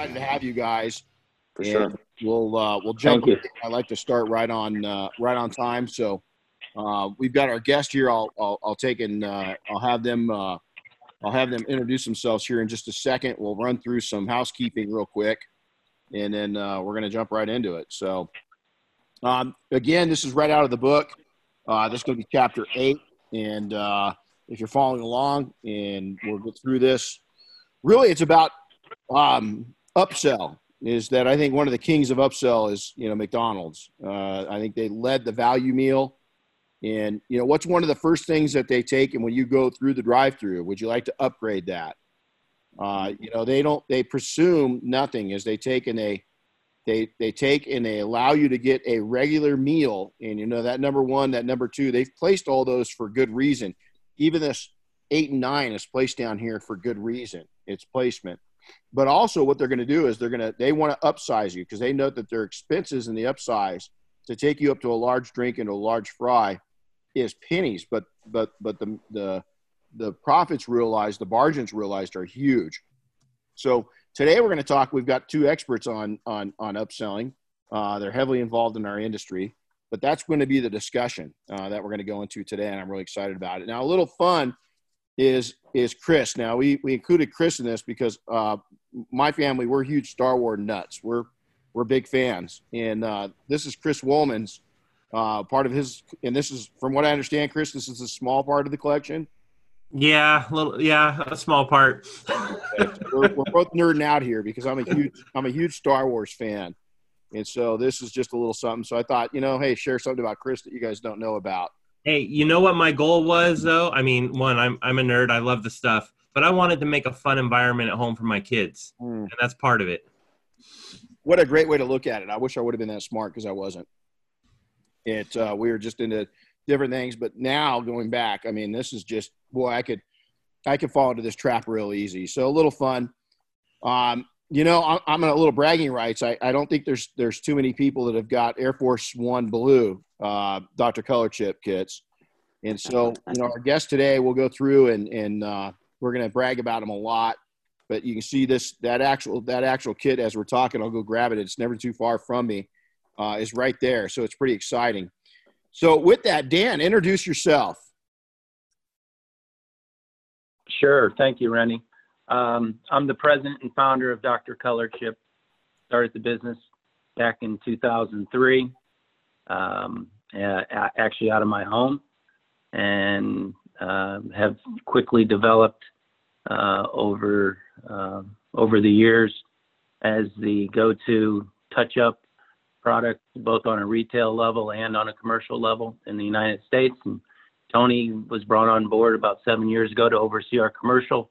excited to have you guys. For and sure. We'll uh, we'll jump. I like to start right on uh, right on time. So uh, we've got our guest here. I'll I'll, I'll take and uh, I'll have them uh, I'll have them introduce themselves here in just a second. We'll run through some housekeeping real quick, and then uh, we're going to jump right into it. So um, again, this is right out of the book. Uh, this is going to be chapter eight, and uh, if you're following along, and we'll get through this. Really, it's about um, upsell is that I think one of the kings of upsell is you know McDonald's. Uh, I think they led the value meal, and you know what's one of the first things that they take, and when you go through the drive-through, would you like to upgrade that? Uh, you know they don't they presume nothing as they take and they they they take and they allow you to get a regular meal, and you know that number one, that number two, they've placed all those for good reason. Even this eight and nine is placed down here for good reason. It's placement but also what they're going to do is they're going to they want to upsize you because they know that their expenses in the upsize to take you up to a large drink and a large fry is pennies. But but but the the the profits realized the margins realized are huge. So today we're going to talk we've got two experts on on on upselling. Uh, they're heavily involved in our industry but that's going to be the discussion uh, that we're going to go into today and i'm really excited about it. Now a little fun is is Chris. Now we we included Chris in this because uh, my family we're huge Star Wars nuts. We're we're big fans, and uh, this is Chris Woolman's uh, part of his. And this is from what I understand, Chris. This is a small part of the collection. Yeah, a little. Yeah, a small part. we're, we're both nerding out here because I'm a huge I'm a huge Star Wars fan, and so this is just a little something. So I thought, you know, hey, share something about Chris that you guys don't know about. Hey, you know what my goal was though? I mean, one, I'm I'm a nerd. I love the stuff, but I wanted to make a fun environment at home for my kids, Mm. and that's part of it. what a great way to look at it. I wish I would have been that smart because I wasn't. It uh, we were just into different things, but now going back, I mean, this is just boy, I could I could fall into this trap real easy. So a little fun. Um, you know, I'm, I'm in a little bragging rights. I, I don't think there's there's too many people that have got Air Force One blue uh, Dr. Color chip kits, and so you know our guest today will go through and and uh, we're going to brag about them a lot but you can see this that actual that actual kit as we're talking i'll go grab it it's never too far from me uh, is right there so it's pretty exciting so with that dan introduce yourself Sure. Thank you, Renny. Um, I'm the president and founder of Dr. Color Chip. Started the business back in 2003, um, a- actually out of my home, and uh, have quickly developed uh, over uh, over the years as the go-to touch-up product, both on a retail level and on a commercial level in the United States. And Tony was brought on board about seven years ago to oversee our commercial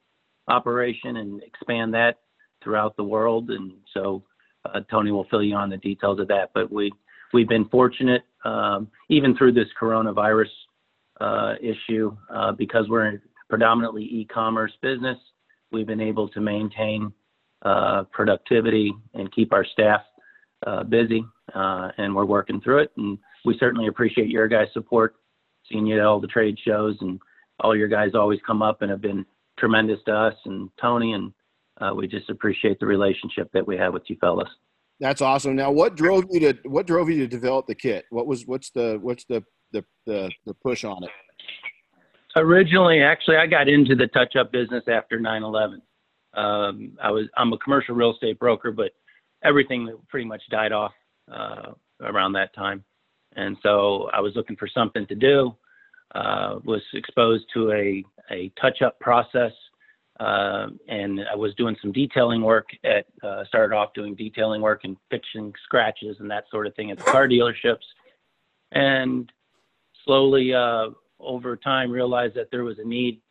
operation and expand that throughout the world. And so uh, Tony will fill you on the details of that. But we we've been fortunate, um, even through this coronavirus uh, issue, uh, because we're a predominantly e-commerce business. We've been able to maintain productivity and keep our staff busy, and we're working through it. And we certainly appreciate your guys' support seeing you at all the trade shows and all your guys always come up and have been tremendous to us and Tony and uh, we just appreciate the relationship that we have with you fellas. that's awesome now what drove you to what drove you to develop the kit what was what's the what's the the the, the push on it Originally, actually, I got into the touch-up business after 9/11. Um, I was I'm a commercial real estate broker, but everything pretty much died off uh, around that time, and so I was looking for something to do. Uh, was exposed to a a touch-up process, uh, and I was doing some detailing work at. Uh, started off doing detailing work and fixing scratches and that sort of thing at car dealerships, and slowly uh, over time realized that there was a need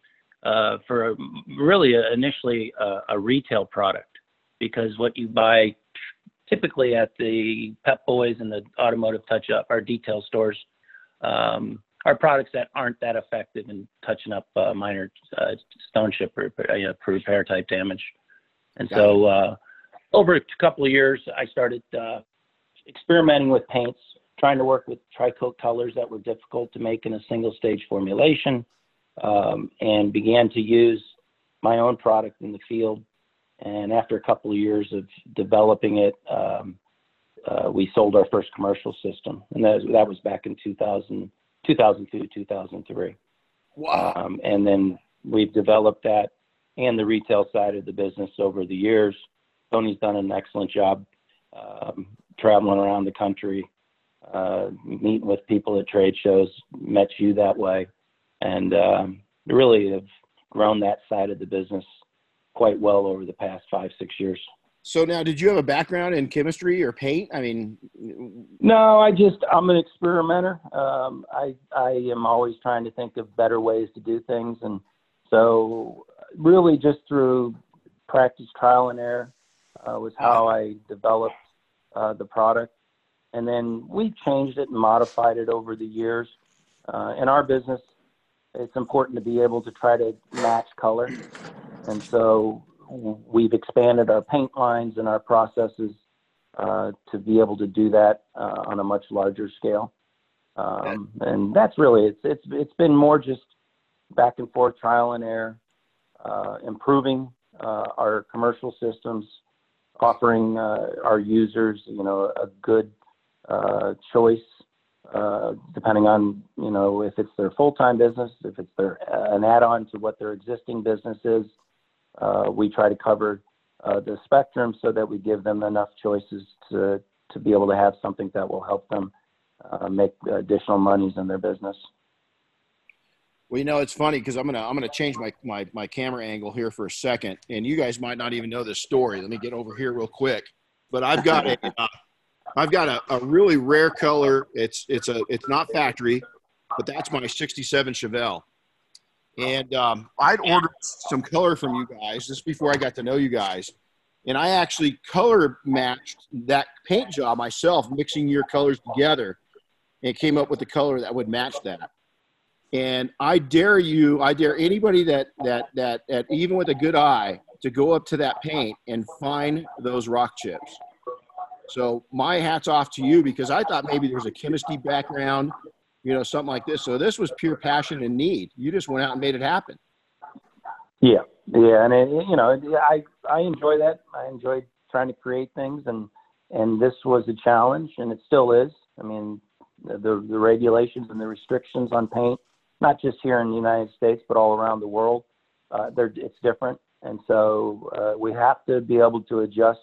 uh, for a, really a, initially a, retail product because what you buy typically at the Pep Boys and the automotive touch up our detail stores um, are products that aren't that effective in touching up uh, minor uh, stone chip repair, you know, repair type damage. And so uh, over a couple of years, I started uh, experimenting with paints, trying to work with tricoat colors that were difficult to make in a single stage formulation, um, and began to use my own product in the field. And after a couple of years of developing it, um, uh, we sold our first commercial system, and that, that was back in 2000, 2002, 2003. Wow. Um, and then we've developed that and the retail side of the business over the years. Tony's done an excellent job um, traveling around the country, uh, meeting with people at trade shows, met you that way, and um, really have grown that side of the business quite well over the past five, six years. So now, did you have a background in chemistry or paint? I mean, No, I just I'm an experimenter. Um, I I am always trying to think of better ways to do things, and so really just through practice, trial and error uh, was how I developed uh, the product, and then we changed it and modified it over the years. Uh, in our business, it's important to be able to try to match color, and so we've expanded our paint lines and our processes uh, to be able to do that uh, on a much larger scale. Um, and that's really it's it's it's been more just back and forth trial and error, uh, improving uh, our commercial systems, offering uh, our users you know a good uh, choice depending on you know if it's their full time business, if it's their an add on to what their existing business is. Uh, we try to cover uh, the spectrum so that we give them enough choices to to be able to have something that will help them uh, make additional monies in their business. Well, you know, it's funny because I'm gonna I'm gonna change my, my my camera angle here for a second, and you guys might not even know this story. Let me get over here real quick. But I've got a uh, I've got a, a really rare color. It's it's a it's not factory, but that's my '67 Chevelle. And um, I'd ordered some color from you guys just before I got to know you guys. And I actually color matched that paint job myself, mixing your colors together, and came up with the color that would match that. And I dare you, I dare anybody that that that that even with a good eye to go up to that paint and find those rock chips. So my hats off to you because I thought maybe there was a chemistry background you know, something like this. So this was pure passion and need. You just went out and made it happen. Yeah, yeah, and it, you know, I I enjoy that. I enjoy trying to create things, and and this was a challenge, and it still is. I mean, the the regulations and the restrictions on paint, not just here in the United States, but all around the world, uh, they're it's different, and so uh, we have to be able to adjust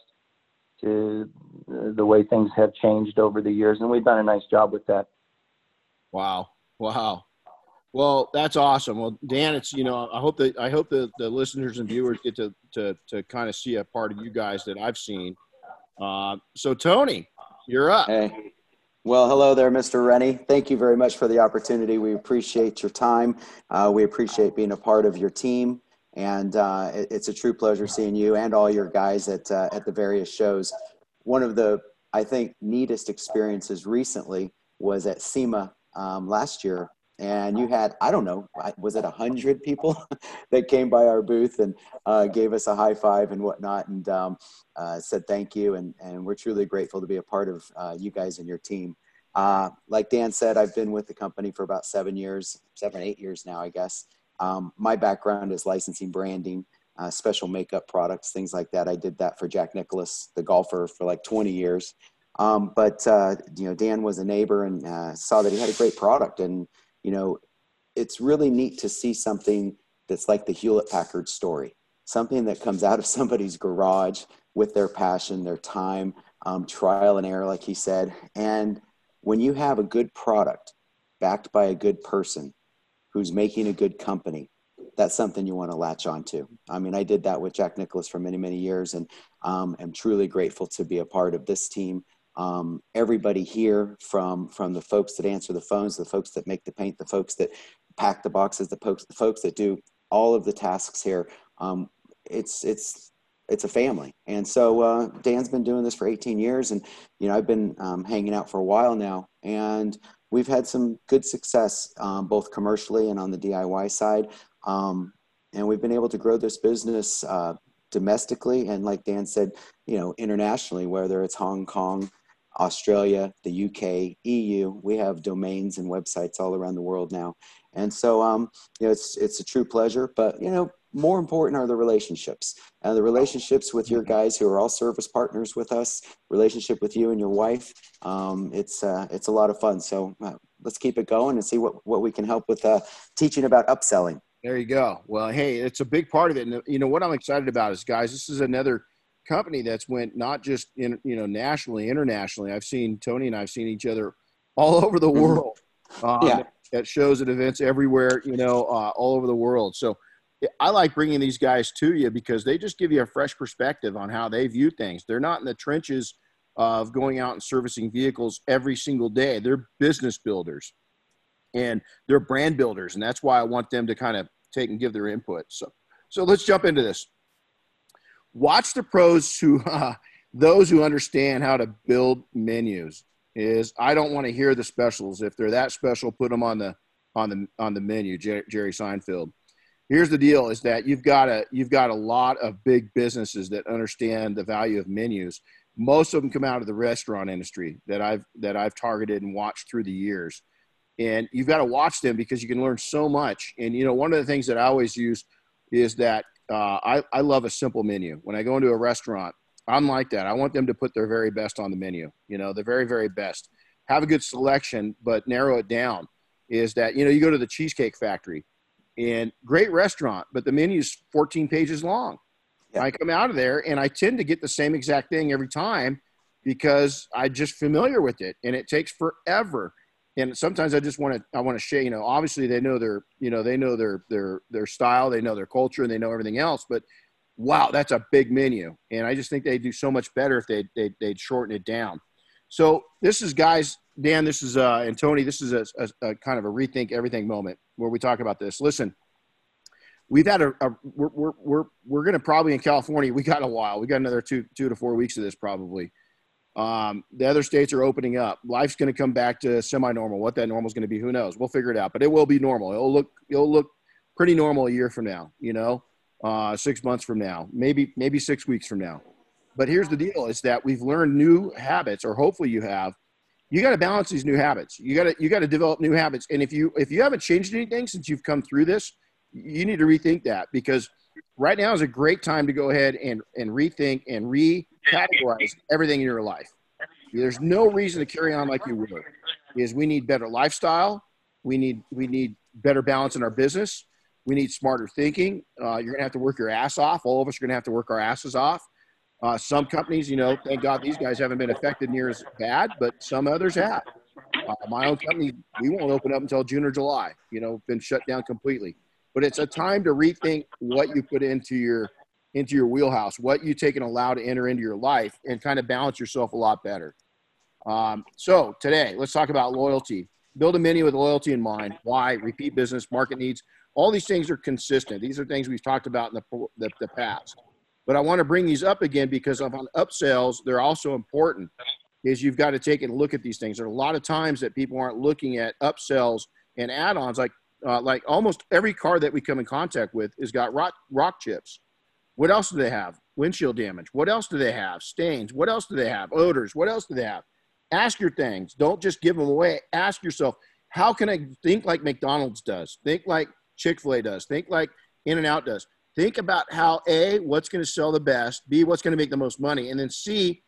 to the way things have changed over the years, and we've done a nice job with that. Wow. Wow. Well, that's awesome. Well, Dan, it's you know, I hope that I hope that the listeners and viewers get to to to kind of see a part of you guys that I've seen. Uh, so, Tony, you're up. Hey. Well, hello there, Mr. Renny. Thank you very much for the opportunity. We appreciate your time. Uh, we appreciate being a part of your team, and uh, it, it's a true pleasure seeing you and all your guys at uh, at the various shows. One of the I think neatest experiences recently was at SEMA um, last year, and you had I don't know was it a hundred people that came by our booth and uh, gave us a high five and whatnot, and um, uh, said thank you, and and we're truly grateful to be a part of uh, you guys and your team. Uh, like Dan said, I've been with the company for about seven years, seven eight years now, I guess. Um, my background is licensing, branding. Uh, special makeup products, things like that. I did that for Jack Nicklaus, the golfer, for like 20 years. Um, but uh, you know, Dan was a neighbor and uh, saw that he had a great product, and you know, it's really neat to see something that's like the Hewlett Packard story, something that comes out of somebody's garage with their passion, their time, um, trial and error, like he said. And when you have a good product backed by a good person who's making a good company, that's something you want to latch onto. I mean, I did that with Jack Nicklaus for many, many years, and um, am truly grateful to be a part of this team um, everybody here from from the folks that answer the phones the folks that make the paint the folks that pack the boxes the folks the folks that do all of the tasks here um, it's it's it's a family. And so uh, dan's been doing this for 18 years and you know i've been um, hanging out for a while now and we've had some good success um, both commercially and on the diy side um, and we've been able to grow this business uh, domestically and like dan said you know internationally whether it's hong kong Australia, the UK, EU. We have domains and websites all around the world now, and so um, you know it's it's a true pleasure. But you know more important are the relationships. Uh, the relationships with your guys who are all service partners with us, relationship with you and your wife. Um, it's uh, it's a lot of fun. So uh, let's keep it going and see what what we can help with uh, teaching about upselling. There you go. Well, hey, it's a big part of it. And you know what I'm excited about is, guys, this is another company that's went not just in you know nationally, internationally. I've seen Tony and I've seen each other all over the mm-hmm. world. Um, yeah. At shows and events everywhere, you know, uh, all over the world. So I like bringing these guys to you because they just give you a fresh perspective on how they view things. They're not in the trenches of going out and servicing vehicles every single day. They're business builders and they're brand builders, and that's why I want them to kind of take and give their input. So, so let's jump into this. Watch the pros who, uh, those who understand how to build menus. Is I don't want to hear the specials. If they're that special, put them on the on the on the menu. Jerry Seinfeld here's the deal is that you've got a you've got a lot of big businesses that understand the value of menus most of them come out of the restaurant industry that i've that i've targeted and watched through the years and you've got to watch them because you can learn so much and you know one of the things that i always use is that uh, I, I love a simple menu when i go into a restaurant i'm like that i want them to put their very best on the menu you know the very very best have a good selection but narrow it down is that you know you go to the cheesecake factory and great restaurant, but the menu is 14 pages long. Yeah. I come out of there and I tend to get the same exact thing every time because I'm just familiar with it and it takes forever. And sometimes I just want to, I want to share, you know, obviously they know their, you know, they know their, their, their style, they know their culture and they know everything else, but wow, that's a big menu. And I just think they'd do so much better if they, they, they'd shorten it down. So this is guys, Dan, this is, uh, and Tony, this is a, a, a kind of a rethink everything moment where we talk about this. Listen, we've had a, a we're, we're, we're, we're going to probably in California, we got a while, we got another two, two to four weeks of this probably. Um, the other states are opening up. Life's going to come back to semi-normal. What that normal is going to be, who knows? We'll figure it out, but it will be normal. It'll look, it'll look pretty normal a year from now, you know, uh, six months from now, maybe, maybe six weeks from now. But here's the deal is that we've learned new habits or hopefully you have, you got to balance these new habits. You got to you got to develop new habits. And if you if you haven't changed anything since you've come through this, you need to rethink that because right now is a great time to go ahead and and rethink and recategorize everything in your life. There's no reason to carry on like you were. Is we need better lifestyle. We need we need better balance in our business. We need smarter thinking. Uh, you're gonna have to work your ass off. All of us are gonna have to work our asses off. Uh, some companies, you know, thank God these guys haven't been affected near as bad, but some others have. Uh, my own company, we won't open up until June or July. You know, been shut down completely. But it's a time to rethink what you put into your into your wheelhouse, what you take and allow to enter into your life, and kind of balance yourself a lot better. Um, so today, let's talk about loyalty. Build a menu with loyalty in mind. Why? Repeat business, market needs. All these things are consistent. These are things we've talked about in the, the, the past. But I want to bring these up again because on upsells, they're also important. Is you've got to take and look at these things. There are a lot of times that people aren't looking at upsells and add-ons. Like uh, like almost every car that we come in contact with has got rock rock chips. What else do they have? Windshield damage. What else do they have? Stains. What else do they have? Odors. What else do they have? Ask your things. Don't just give them away. Ask yourself, how can I think like McDonald's does? Think like Chick fil A does. Think like In N Out does think about how a what's going to sell the best b what's going to make the most money and then c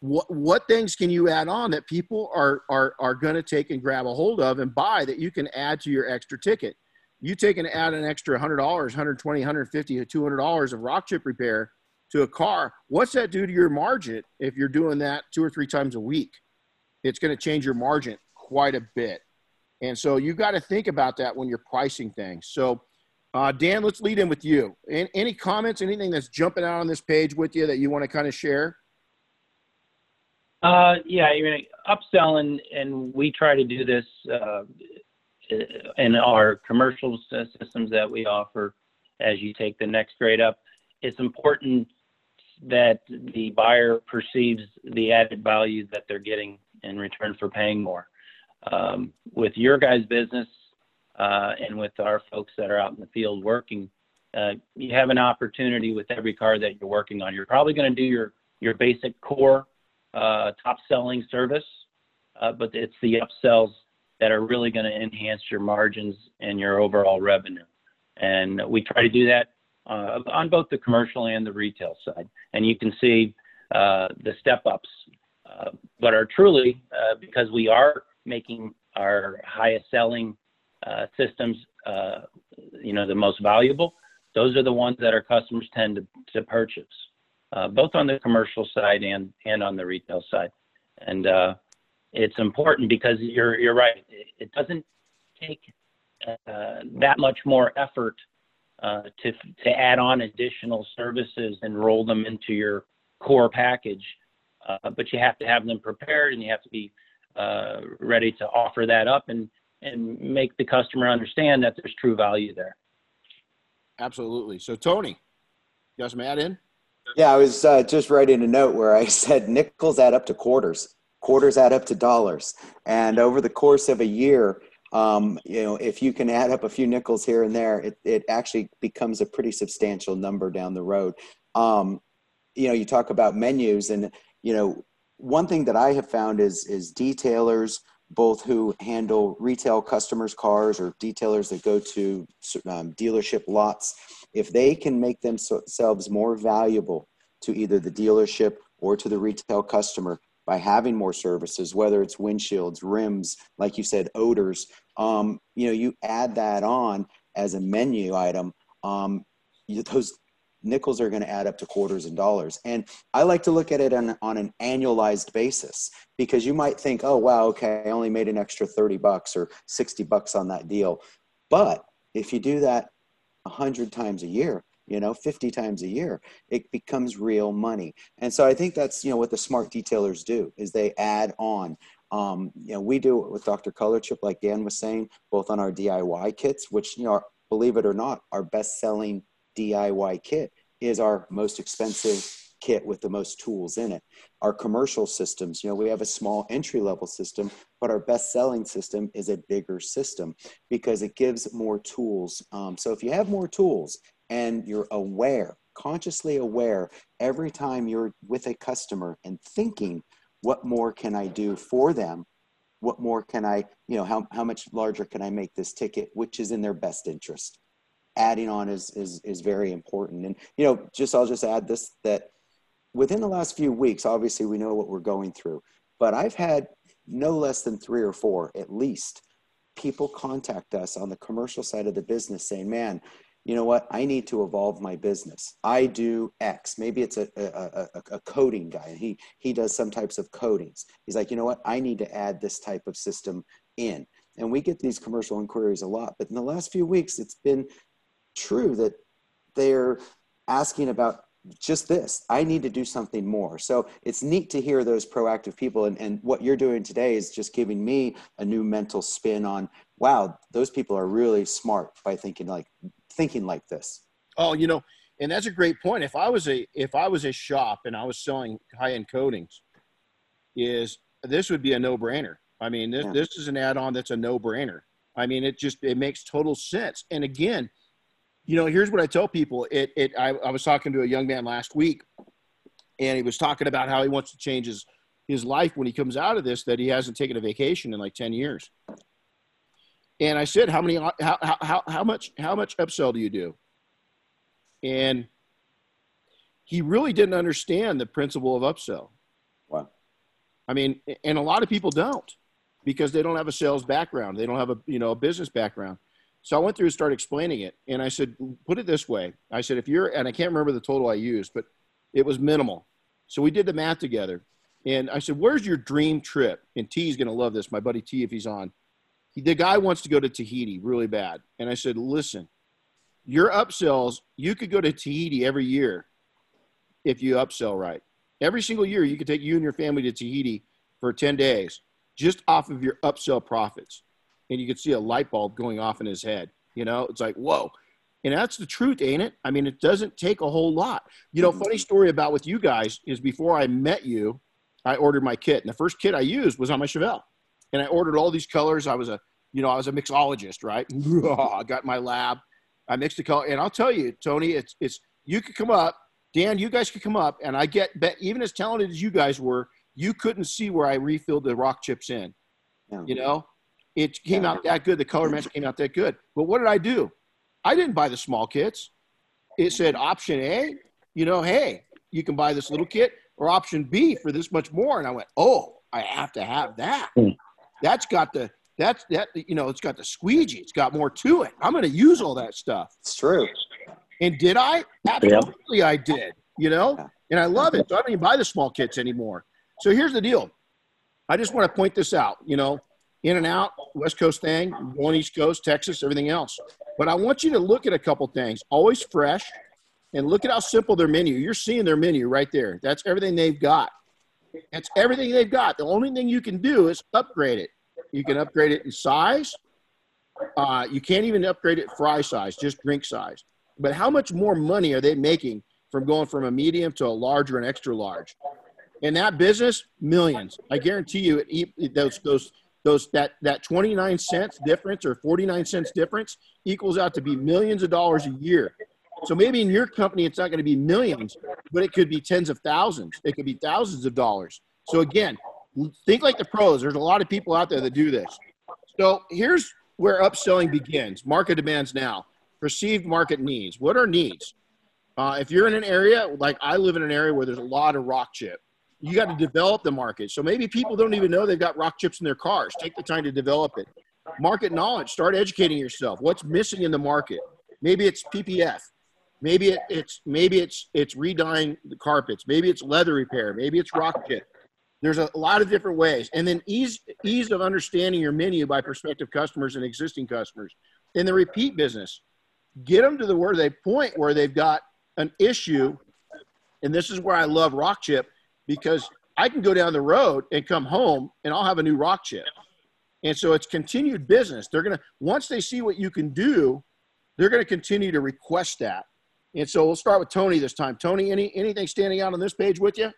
what what things can you add on that people are are are going to take and grab a hold of and buy that you can add to your extra ticket you take and add an extra $100 120 150 or $200 of rock chip repair to a car what's that do to your margin if you're doing that two or three times a week it's going to change your margin quite a bit and so you've got to think about that when you're pricing things so uh, Dan, let's lead in with you. Any, any comments, anything that's jumping out on this page with you that you want to kind of share? Uh, yeah, I mean, upselling, and we try to do this uh, in our commercial systems that we offer as you take the next grade up. It's important that the buyer perceives the added value that they're getting in return for paying more. Um, with your guys' business, uh, and with our folks that are out in the field working, uh, you have an opportunity with every car that you're working on. You're probably going to do your your basic core uh, top selling service, uh, but it's the upsells that are really going to enhance your margins and your overall revenue. And we try to do that uh, on both the commercial and the retail side. And you can see uh, the step ups, uh, but are truly uh, because we are making our highest selling uh, systems, uh, you know, the most valuable. Those are the ones that our customers tend to, to purchase, both on the commercial side and and on the retail side. And it's important because you're you're right. It, doesn't take that much more effort uh, to to add on additional services and roll them into your core package. Uh, but you have to have them prepared and you have to be uh, ready to offer that up and and make the customer understand that there's true value there. Absolutely. So Tony, you got some add in? Yeah, I was uh, just writing a note where I said nickels add up to quarters, quarters add up to dollars, and over the course of a year, um, you know, if you can add up a few nickels here and there, it, it actually becomes a pretty substantial number down the road. Um, you know, you talk about menus and, you know, one thing that I have found is, is detailers, both who handle retail customers' cars or detailers that go to um, dealership lots, if they can make themselves more valuable to either the dealership or to the retail customer by having more services, whether it's windshields, rims, like you said, odors, um, you know, you add that on as a menu item, um, you, those nickels are going to add up to quarters and dollars. And I like to look at it on, on an annualized basis because you might think, oh, wow, okay, I only made an extra 30 bucks or 60 bucks on that deal. But if you do that 100 times a year, you know 50 times a year it becomes real money and so i think that's you know what the smart detailers do is they add on um, you know we do it with dr color chip like dan was saying both on our diy kits which you know believe it or not our best selling diy kit is our most expensive kit with the most tools in it. Our commercial systems, you know, we have a small entry level system, but our best selling system is a bigger system because it gives more tools. Um, so if you have more tools and you're aware, consciously aware every time you're with a customer and thinking, what more can I do for them? What more can I, you know, how, how much larger can I make this ticket, which is in their best interest? Adding on is, is, is very important. And, you know, just, I'll just add this, that within the last few weeks, obviously we know what we're going through, but I've had no less than three or four at least people contact us on the commercial side of the business saying, man, you know what? I need to evolve my business. I do x. Maybe it's a, a, a, a, coating guy he he does some types of coatings. He's like you know what? I need to add this type of system in. And we get these commercial inquiries a lot but in the last few weeks it's been true that they're asking about just this. I need to do something more. So it's neat to hear those proactive people. And, and what you're doing today is just giving me a new mental spin on wow those people are really smart by thinking like thinking like this? Oh, you know, and that's a great point. If I was a if I was a shop and I was selling high end coatings, is this would be a no brainer. I mean, this yeah. this is an add on that's a no brainer. I mean, it just it makes total sense. And again, you know, here's what I tell people. It it I, I was talking to a young man last week, and he was talking about how he wants to change his his life when he comes out of this that he hasn't taken a vacation in like 10 years and I said, how many, uh, how, how, how much, how much upsell do you do? And he really didn't understand the principle of upsell. Wow. I mean, and a lot of people don't because they don't have a sales background. They don't have a, you know, a business background. So I went through and started explaining it. And I said, put it this way. I said, if you're, and I can't remember the total I used, but it was minimal. So we did the math together. And I said, where's your dream trip? And T is going to love this. My buddy T, if he's on, the guy wants to go to Tahiti really bad. And I said, listen, your upsells, you could go to Tahiti every year if you upsell right. Every single year, you could take you and your family to Tahiti for 10 days just off of your upsell profits. And you could see a light bulb going off in his head. You know, it's like, whoa. And that's the truth, ain't it? I mean, it doesn't take a whole lot. You know, funny mm-hmm. story about with you guys is before I met you, I ordered my kit. And the first kit I used was on my Chevelle and I ordered all these colors. I was a, you know, I was a mixologist, right? I got my lab. I mixed the color, and I'll tell you, Tony, it's it's you could come up, Dan, you guys could come up, and I get bet even as talented as you guys were, you couldn't see where I refilled the rock chips in. You know, it came yeah. out that good. The color match came out that good. But what did I do? I didn't buy the small kits. It said option A, you know, hey, you can buy this little kit, or option B for this much more. And I went, oh, I have to have that. Hmm. That's got the that's that you know, it's got the squeegee. It's got more to it. I'm going to use all that stuff. It's true. And did I? Absolutely, I did. You know, and I love it. So I don't even buy the small kits anymore. So here's the deal. I just want to point this out. You know, in and out, West Coast thing, going East Coast, Texas, everything else. But I want you to look at a couple things. Always fresh, and look at how simple their menu. You're seeing their menu right there. That's everything they've got. That's everything they've got. The only thing you can do is upgrade it. You can upgrade it in size. Uh, you can't even upgrade it fry size, just drink size. But how much more money are they making from going from a medium to a large or an extra large? In that business, millions. I guarantee you, it, it- those those those that that 29 cents difference or 49 cents difference equals out to be millions of dollars a year. So maybe in your company, it's not going to be millions, but it could be tens of thousands. It could be thousands of dollars. So again, think like the pros. There's a lot of people out there that do this. So here's where upselling begins. Market demands now. Perceived market needs. What are needs? Uh, if you're in an area like I live in an area where there's a lot of rock chip, you got to develop the market. So maybe people don't even know they've got rock chips in their cars. Take the time to develop it. Market knowledge. Start educating yourself. What's missing in the market? Maybe it's PPF. Maybe it, it's maybe it's it's redying the carpets. Maybe it's leather repair. Maybe it's rock chip. There's a lot of different ways, and then ease ease of understanding your menu by prospective customers and existing customers. In the repeat business, get them to the where they point where they've got an issue, and this is where I love rock chip because I can go down the road and come home and I'll have a new rock chip. And so it's continued business. They're going to, once they see what you can do, they're going to continue to request that. And so we'll start with Tony this time. Tony, any anything standing out on this page with you?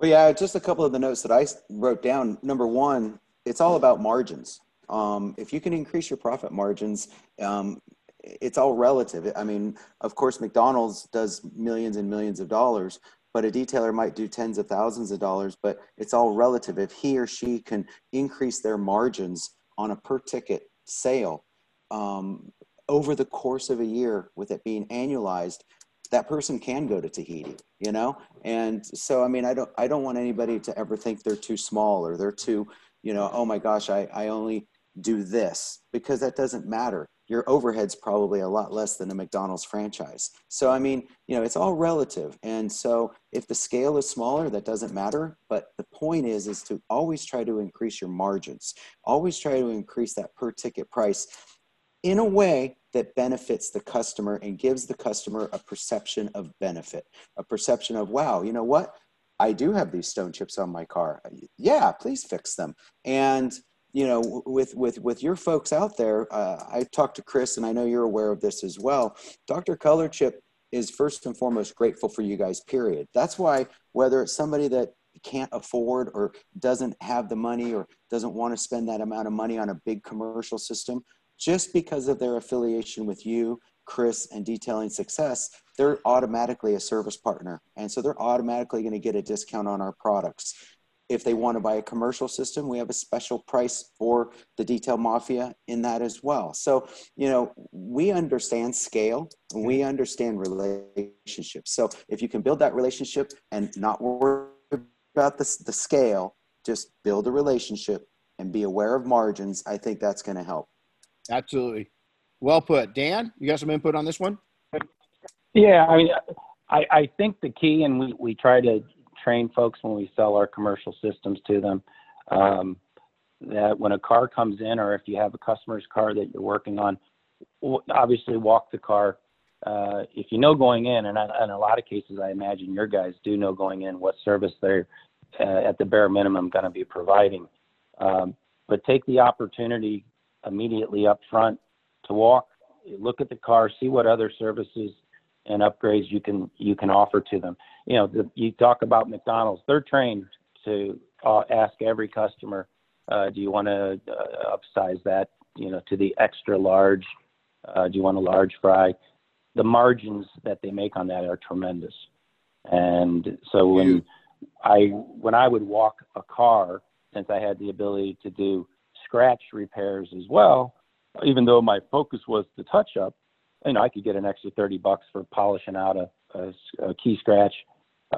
Well, yeah, just a couple of the notes that I wrote down. Number one, it's all about margins. Um, if you can increase your profit margins, um, it's all relative. I mean, of course, McDonald's does millions and millions of dollars, but a detailer might do tens of thousands of dollars, but it's all relative. If he or she can increase their margins on a per ticket sale um, over the course of a year, with it being annualized, that person can go to Tahiti, you know? And so, I mean, I don't, I don't want anybody to ever think they're too small or they're too, you know, oh my gosh, I, I only do this because that doesn't matter. Your overhead's probably a lot less than a McDonald's franchise. So, I mean, you know, it's all relative. And so if the scale is smaller, that doesn't matter. But the point is, is to always try to increase your margins, always try to increase that per ticket price in a way that benefits the customer and gives the customer a perception of benefit, a perception of, wow, you know what? I do have these stone chips on my car. Yeah, please fix them. And you know, with with with your folks out there, uh, I talked to Chris, and I know you're aware of this as well. Dr. Color Chip is first and foremost grateful for you guys. Period. That's why whether it's somebody that can't afford or doesn't have the money or doesn't want to spend that amount of money on a big commercial system, just because of their affiliation with you, Chris, and Detailing Success, they're automatically a service partner. And so they're automatically going to get a discount on our products. If they want to buy a commercial system, we have a special price for the Detail Mafia in that as well. So, you know, we understand scale, we understand relationships. So if you can build that relationship and not worry about the, the scale, just build a relationship and be aware of margins, I think that's going to help. Absolutely. Well put. Dan, you got some input on this one? Yeah, I mean, I, I think the key, and we, we try to train folks when we sell our commercial systems to them, um, that when a car comes in, or if you have a customer's car that you're working on, obviously walk the car. Uh, if you know going in, and in a lot of cases, I imagine your guys do know going in what service they're uh, at the bare minimum going to be providing. Um, but take the opportunity immediately up front to walk, look at the car, see what other services and upgrades you can you can offer to them. You know, the, you talk about McDonald's; they're trained to uh, ask every customer, uh, "Do you want to uh, upsize that? You know, to the extra large? Uh, do you want a large fry?" The margins that they make on that are tremendous, and so when I when I would walk a car, since I had the ability to do scratch repairs as well, even though my focus was the touch up, you know, I could get an extra 30 bucks for polishing out a, a, a key scratch.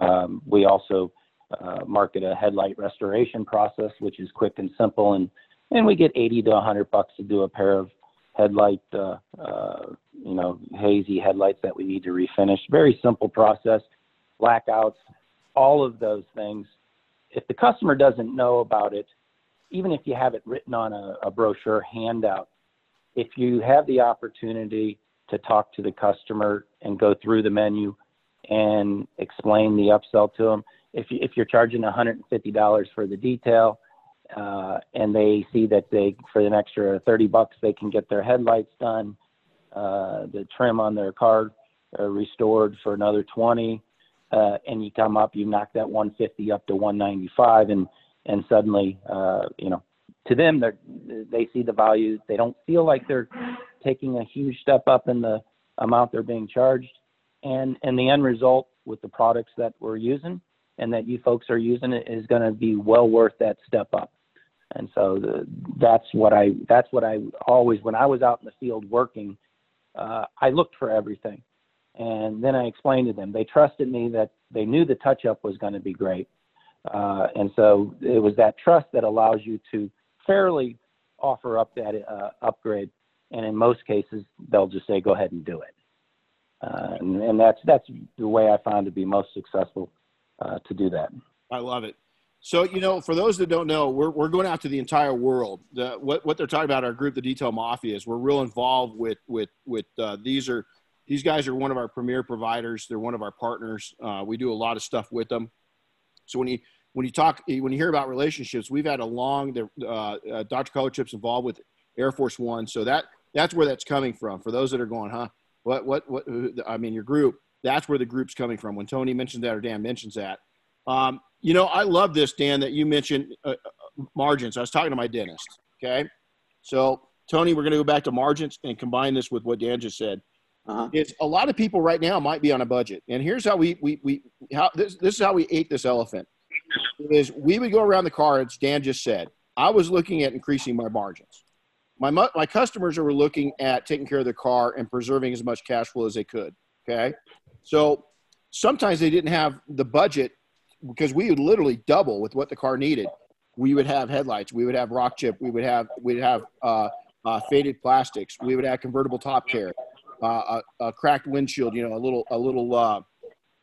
Um, we also uh, market a headlight restoration process, which is quick and simple, and and we get 80 to 100 bucks to do a pair of headlight, uh, uh, you know, hazy headlights that we need to refinish. Very simple process, blackouts, all of those things. If the customer doesn't know about it, even if you have it written on a, a brochure handout, if you have the opportunity to talk to the customer and go through the menu and explain the upsell to them, if, you, if you're charging $150 for the detail, uh, and they see that they for an extra 30 bucks they can get their headlights done uh, the trim on their car uh, restored for another 20 uh, and you come up you knock that 150 up to 195 and and suddenly uh, you know to them they they see the value they don't feel like they're taking a huge step up in the amount they're being charged. And and the end result with the products that we're using and that you folks are using it is going to be well worth that step up. And so the, that's what I that's what I always when I was out in the field working, uh, I looked for everything, and then I explained to them. They trusted me that they knew the touch up was going to be great, uh, and so it was that trust that allows you to fairly offer up that uh, upgrade. And in most cases, they'll just say, "Go ahead and do it," uh, and, and, that's that's the way I found to be most successful uh, to do that. I love it. So, you know, for those that don't know, we're, we're going out to the entire world. The, what, what they're talking about, our group, the Detail Mafia, is we're real involved with, with, with uh, these are, these guys are one of our premier providers. They're one of our partners. Uh, we do a lot of stuff with them. So when you, when you talk, when you hear about relationships, we've had a long, uh, uh, Dr. Involved with Air Force One. So that, that's where that's coming from. For those that are going, huh? What, what, what, I mean, your group, that's where the group's coming from. When Tony mentions that or Dan mentions that, um, you know, I love this, Dan, that you mentioned uh, uh, margins. I was talking to my dentist. Okay. So, Tony, we're going to go back to margins and combine this with what Dan just said. Uh-huh. It's a lot of people right now might be on a budget. And here's how we, we, we how this, this is how we ate this elephant is we would go around the car, as Dan just said. I was looking at increasing my margins. My, my customers were looking at taking care of their car and preserving as much cash flow as they could. Okay. So sometimes they didn't have the budget because we would literally double with what the car needed. We would have headlights. We would have rock chip. We would have we'd have uh, uh, faded plastics. We would have convertible top care, a, a, cracked windshield. You know, a little a little uh,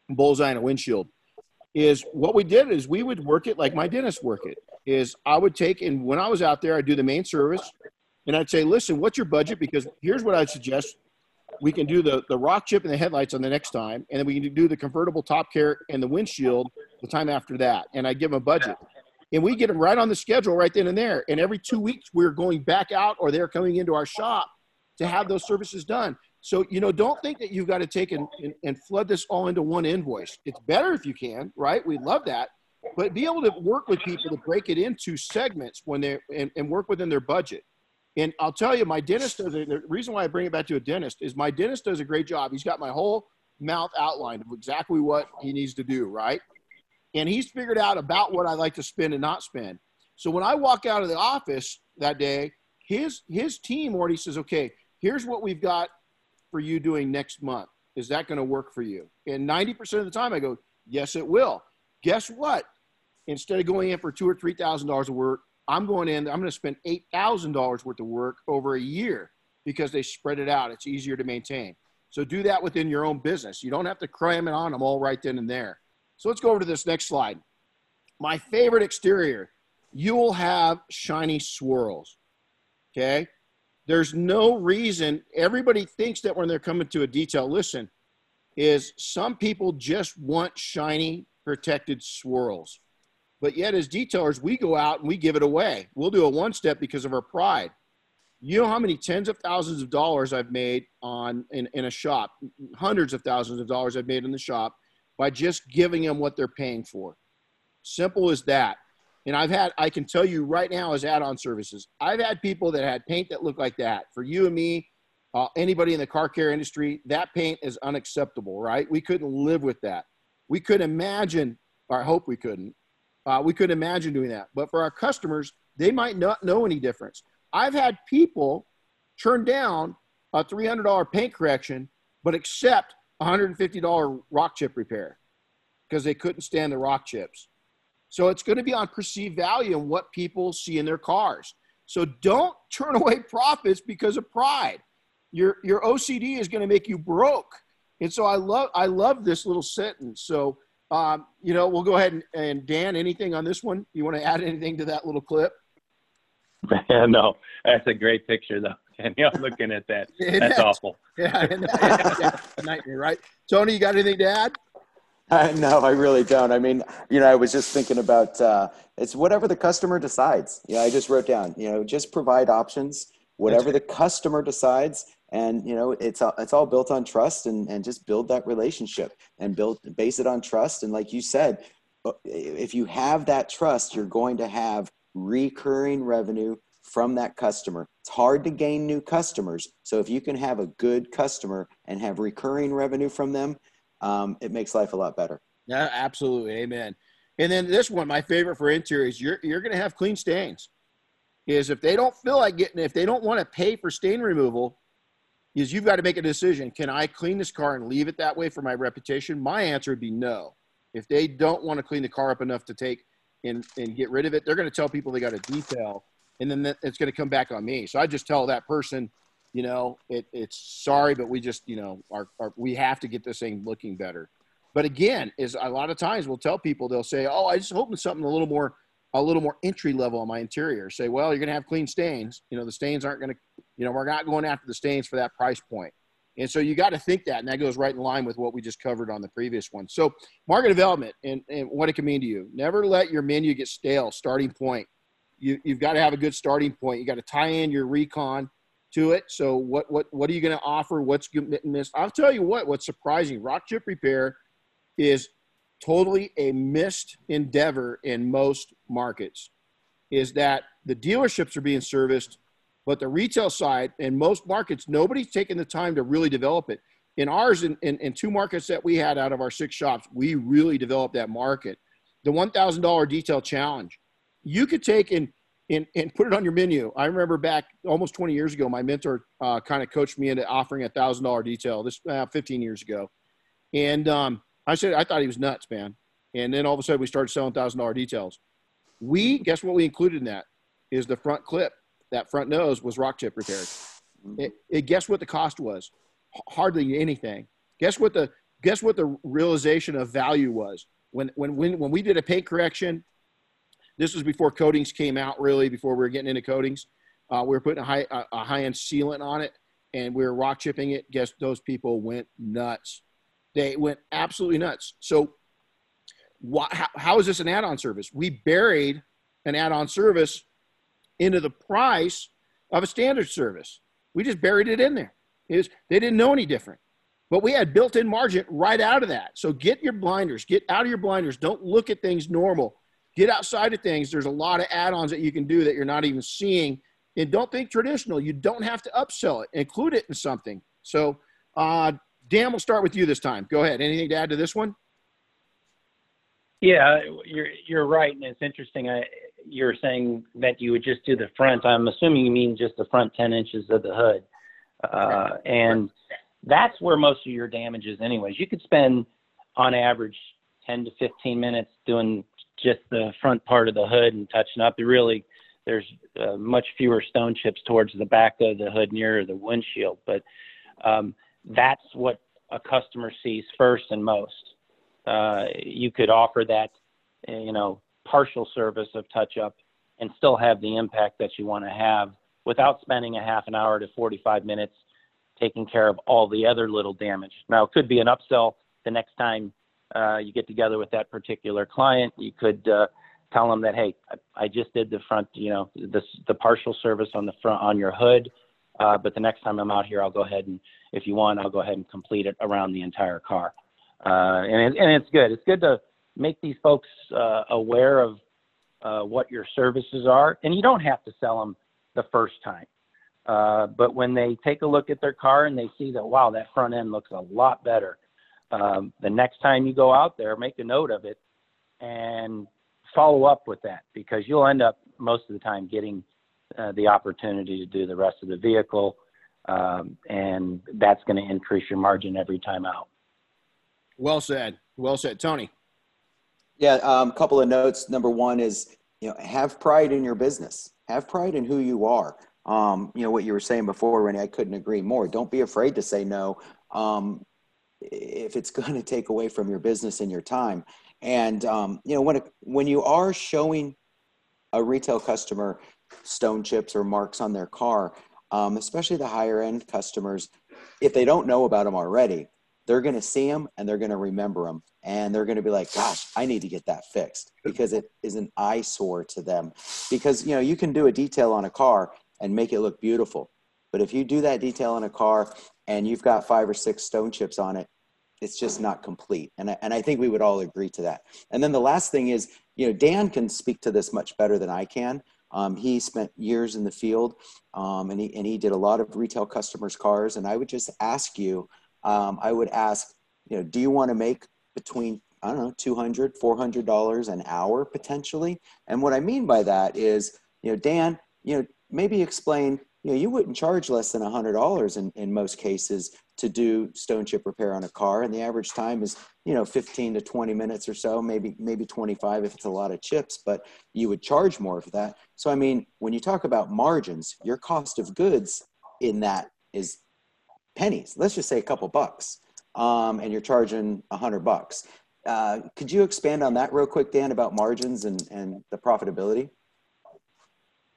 bullseye in a windshield. Is what we did is we would work it like my dentist work it. Is I would take and when I was out there, I'd do the main service, and I'd say, listen, what's your budget? Because here's what I'd suggest we can do the, the rock chip and the headlights on the next time, and then we can do the convertible top care and the windshield the time after that. And I give them a budget. And we get them right on the schedule right then and there. And every two weeks, we're going back out or they're coming into our shop to have those services done. So, you know, don't think that you've got to take and, and, and flood this all into one invoice. It's better if you can, right? We love that. But be able to work with people to break it into segments when they're and, and work within their budget. And I'll tell you, my dentist does a, the reason why I bring it back to a dentist is my dentist does a great job. He's got my whole mouth outlined of exactly what he needs to do, right? And he's figured out about what I like to spend and not spend. So when I walk out of the office that day, his his team already says, okay, here's what we've got for you doing next month. Is that going to work for you? And 90% of the time I go, yes, it will. Guess what? Instead of going in for two or three thousand dollars of work, I'm going in, I'm going to spend $8,000 worth of work over a year because they spread it out. It's easier to maintain. So do that within your own business. You don't have to cram it on them all right then and there. So let's go over to this next slide. My favorite exterior, you will have shiny swirls. Okay. There's no reason everybody thinks that when they're coming to a detail, listen, is some people just want shiny protected swirls. But yet, as detailers, we go out and we give it away. We'll do a one step because of our pride. You know how many tens of thousands of dollars I've made on in, in a shop, hundreds of thousands of dollars I've made in the shop by just giving them what they're paying for. Simple as that. And I've had, I can tell you right now, as add on services, I've had people that had paint that looked like that. For you and me, uh, anybody in the car care industry, that paint is unacceptable, right? We couldn't live with that. We could imagine, or I hope we couldn't, uh, we could imagine doing that. But for our customers, they might not know any difference. I've had people turn down a $300 paint correction, but accept $150 rock chip repair because they couldn't stand the rock chips. So it's going to be on perceived value and what people see in their cars. So don't turn away profits because of pride. Your your OCD is going to make you broke. And so I love I love this little sentence. So um, you know, we'll go ahead and, and Dan, anything on this one? You want to add anything to that little clip? no, that's a great picture though. And you know, looking at that, that's awful. Yeah, yeah, nightmare, right? Tony, you got anything to add? Uh, no, I really don't. I mean, you know, I was just thinking about uh, it's whatever the customer decides. Yeah, I just wrote down. You know, just provide options. Whatever the customer decides, and you know, it's all, it's all built on trust, and and just build that relationship and build base it on trust. And like you said, uh, if you have that trust, you're going to have recurring revenue from that customer. It's hard to gain new customers. So if you can have a good customer and have recurring revenue from them, um, it makes life a lot better. Yeah, absolutely. Amen. And then this one, my favorite for interiors, you're, you're going to have clean stains. Is if they don't feel like getting, if they don't want to pay for stain removal, is you've got to make a decision. Can I clean this car and leave it that way for my reputation? My answer would be no. If they don't want to clean the car up enough to take and, and get rid of it, they're going to tell people they got a detail and then it's going to come back on me. So I just tell that person, you know, it, it's sorry, but we just, you know, our, we have to get this thing looking better. But again, is a lot of times we'll tell people they'll say, "Oh, I just hoping something a little more, a little more entry level on my interior." Say, "Well, you're going to have clean stains. You know, the stains aren't going to, you know, we're not going after the stains for that price point." And so you got to think that, and that goes right in line with what we just covered on the previous one. So market development and, and what it can mean to you. Never let your menu get stale. Starting point. You, you've got to have a good starting point. You got to tie in your recon to it. So what what what are you going to offer? What's missed? I'll tell you what. What's surprising? Rock chip repair is totally a missed endeavor in most markets. Is that the dealerships are being serviced, but the retail side in most markets nobody's taking the time to really develop it. In ours, in, in, in two markets that we had out of our six shops, we really developed that market. The one thousand dollar detail challenge. You could take and and, and put it on your menu. I remember back almost 20 years ago, my mentor uh, kind of coached me into offering a thousand dollar detail. This uh, 15 years ago, and um, I said I thought he was nuts, man. And then all of a sudden, we started selling thousand dollar details. We guess what we included in that is the front clip. That front nose was rock chip repaired. It, it, guess what the cost was? Hardly anything. Guess what the guess what the realization of value was when when when when we did a paint correction this was before coatings came out, really, before we were getting into coatings. Uh, we were putting a high, a, a high end sealant on it and we were rock chipping it. Guess those people went nuts. They went absolutely nuts. So, how, how is this an add on service? We buried an add on service into the price of a standard service. We just buried it in there. It was, they didn't know any different. But we had built in margin right out of that. So get your blinders, get out of your blinders. Don't look at things normal get outside of things. There's a lot of add-ons that you can do that you're not even seeing. And don't think traditional. You don't have to upsell it. Include it in something. So, uh, Dan, we'll start with you this time. Go ahead. Anything to add to this one? Yeah, you're you're right, and it's interesting. I, you're saying that you would just do the front. I'm assuming you mean just the front 10 inches of the hood, uh, and that's where most of your damage is, anyways. You could spend, on average, 10 to 15 minutes doing just the front part of the hood and touching up. really, there's uh, much fewer stone chips towards the back of the hood near the windshield, but um, that's what a customer sees first and most. Uh, you could offer that, you know, partial service of touch up and still have the impact that you want to have without spending a half an hour to 45 minutes taking care of all the other little damage. Now, it could be an upsell the next time uh, you get together with that particular client. You could uh, tell them that, hey, I, I, just did the front, you know, this, the partial service on the front on your hood, uh, but the next time I'm out here, I'll go ahead and, if you want, I'll go ahead and complete it around the entire car. Uh, and, it, and it's good. It's good to make these folks uh, aware of uh, what your services are, and you don't have to sell them the first time. Uh, but when they take a look at their car and they see that, wow, that front end looks a lot better um, the next time you go out there, make a note of it and follow up with that because you'll end up most of the time getting uh, the opportunity to do the rest of the vehicle um, and that's going to increase your margin every time out. Well said. Well said, Tony. Yeah, a um, couple of notes. Number one is, you know, have pride in your business. Have pride in who you are. Um, you know what you were saying before, Renny. I couldn't agree more. Don't be afraid to say no um, if it's going to take away from your business and your time. And um, you know when it, when you are showing a retail customer stone chips or marks on their car, um, especially the higher end customers, if they don't know about them already, they're going to see them and they're going to remember them and they're going to be like gosh i need to get that fixed because it is an eyesore to them. Because you know you can do a detail on a car and make it look beautiful but if you do that detail on a car and you've got five or six stone chips on it it's just not complete. And I, and I think we would all agree to that. And then the last thing is you know dan can speak to this much better than i can. Um, he spent years in the field um, and, he, and he did a lot of retail customers cars. And i would just ask you um, I would ask, you know, do you want to make between I don't know, 200, 400 dollars an hour potentially? And what I mean by that is, you know, Dan, you know, maybe explain, you know, you wouldn't charge less than hundred dollars in, in most cases to do stone chip repair on a car. And the average time is, you know, 15 to 20 minutes or so, maybe, maybe 25 if it's a lot of chips, but you would charge more for that. So, I mean, when you talk about margins, your cost of goods in that is pennies. Let's just say a couple bucks, um, and you're charging a hundred bucks. Uh, could you expand on that real quick, Dan, about margins and, and the profitability?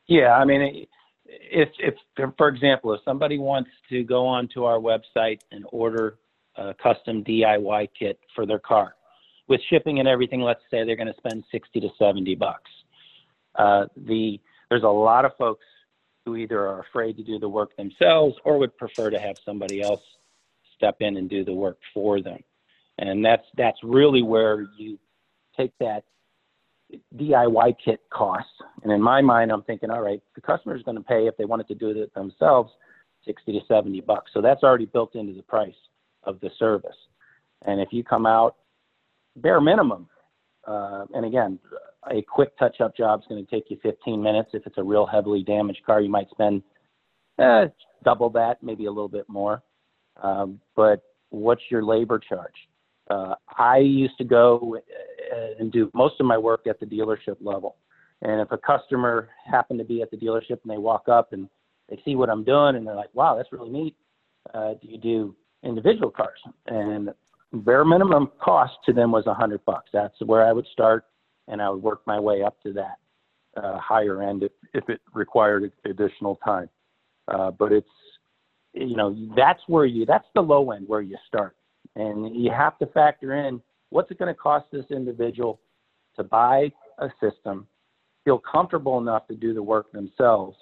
Yeah, I mean, if, if, for example, if somebody wants to go onto our website and order a custom DIY kit for their car, with shipping and everything, let's say they're going to spend 60 to 70 bucks. Uh, the there's a lot of folks who either are afraid to do the work themselves or would prefer to have somebody else step in and do the work for them. And that's that's really where you take that DIY kit costs. And in my mind, I'm thinking, all right, the customer is going to pay if they wanted to do it themselves, 60 to 70 bucks. So that's already built into the price of the service. And if you come out bare minimum, uh, and again, a quick touch-up job is going to take you 15 minutes. If it's a real heavily damaged car, you might spend eh, double that, maybe a little bit more. Um, but what's your labor charge? Uh, I used to go uh, and do most of my work at the dealership level. And if a customer happened to be at the dealership and they walk up and they see what I'm doing and they're like, wow, that's really neat. Uh, do you do individual cars? And bare minimum cost to them was a hundred bucks. That's where I would start and I would work my way up to that uh, higher end if, if it required additional time. Uh, but it's, you know, that's where you, that's the low end where you start. And you have to factor in what's it going to cost this individual to buy a system, feel comfortable enough to do the work themselves,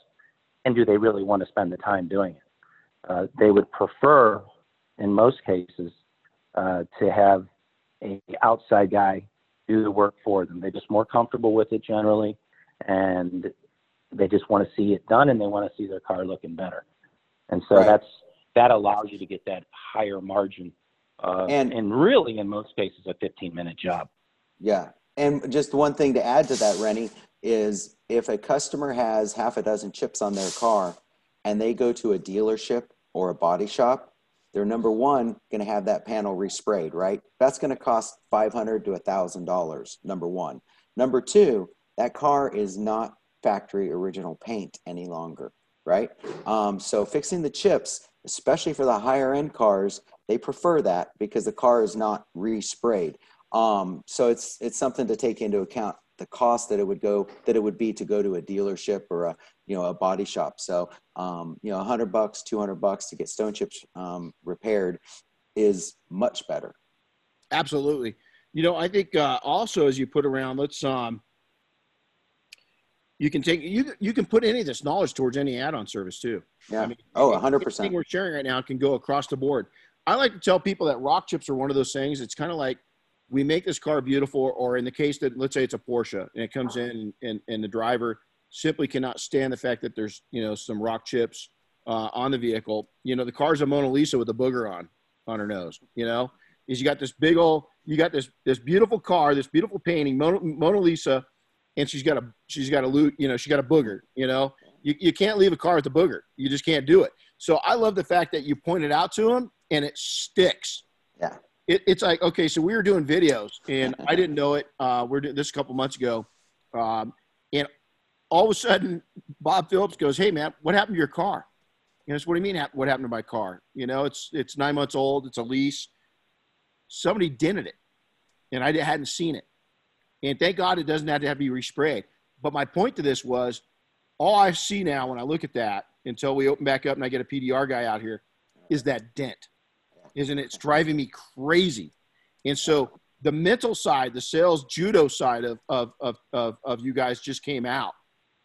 and do they really want to spend the time doing it? Uh, they would prefer, in most cases, uh, to have a outside guy do the work for them. They're just more comfortable with it generally, and they just want to see it done and they want to see their car looking better. And so right. that's that allows you to get that higher margin. Uh, and, and really, in most cases, a 15 minute job. Yeah. And just one thing to add to that, Renny, is if a customer has half a dozen chips on their car and they go to a dealership or a body shop, they're number one going to have that panel resprayed, right? That's going to cost five hundred to a thousand dollars. Number one. Number two, that car is not factory original paint any longer, right? Um, so fixing the chips, especially for the higher end cars, they prefer that because the car is not resprayed. Um, so it's it's something to take into account the cost that it would go that it would be to go to a dealership or a you know a body shop. So um, you know, a hundred bucks, two hundred bucks to get stone chips um, repaired is much better. Absolutely. You know, I think uh, also as you put around, let's um, you can take you you can put any of this knowledge towards any add-on service too. Yeah. I mean, oh, hundred percent. We're sharing right now can go across the board. I like to tell people that rock chips are one of those things. It's kind of like we make this car beautiful, or in the case that let's say it's a Porsche and it comes in and, and the driver simply cannot stand the fact that there's you know some rock chips uh, on the vehicle. You know the car's a Mona Lisa with a booger on on her nose. You know, is you got this big old you got this this beautiful car, this beautiful painting, Mona, Mona Lisa, and she's got a she's got a loot. You know, she got a booger. You know, you, you can't leave a car with a booger. You just can't do it. So I love the fact that you point it out to them and it sticks. Yeah. It, it's like okay, so we were doing videos and I didn't know it. Uh, we're doing this a couple months ago, um, and all of a sudden Bob Phillips goes, "Hey man, what happened to your car?" You know, so what do you mean? What happened to my car? You know, it's it's nine months old. It's a lease. Somebody dented it, and I hadn't seen it. And thank God it doesn't have to, have to be resprayed. But my point to this was, all I see now when I look at that until we open back up and I get a PDR guy out here, is that dent. Isn't it? It's driving me crazy. And so the mental side, the sales judo side of of of of, of you guys just came out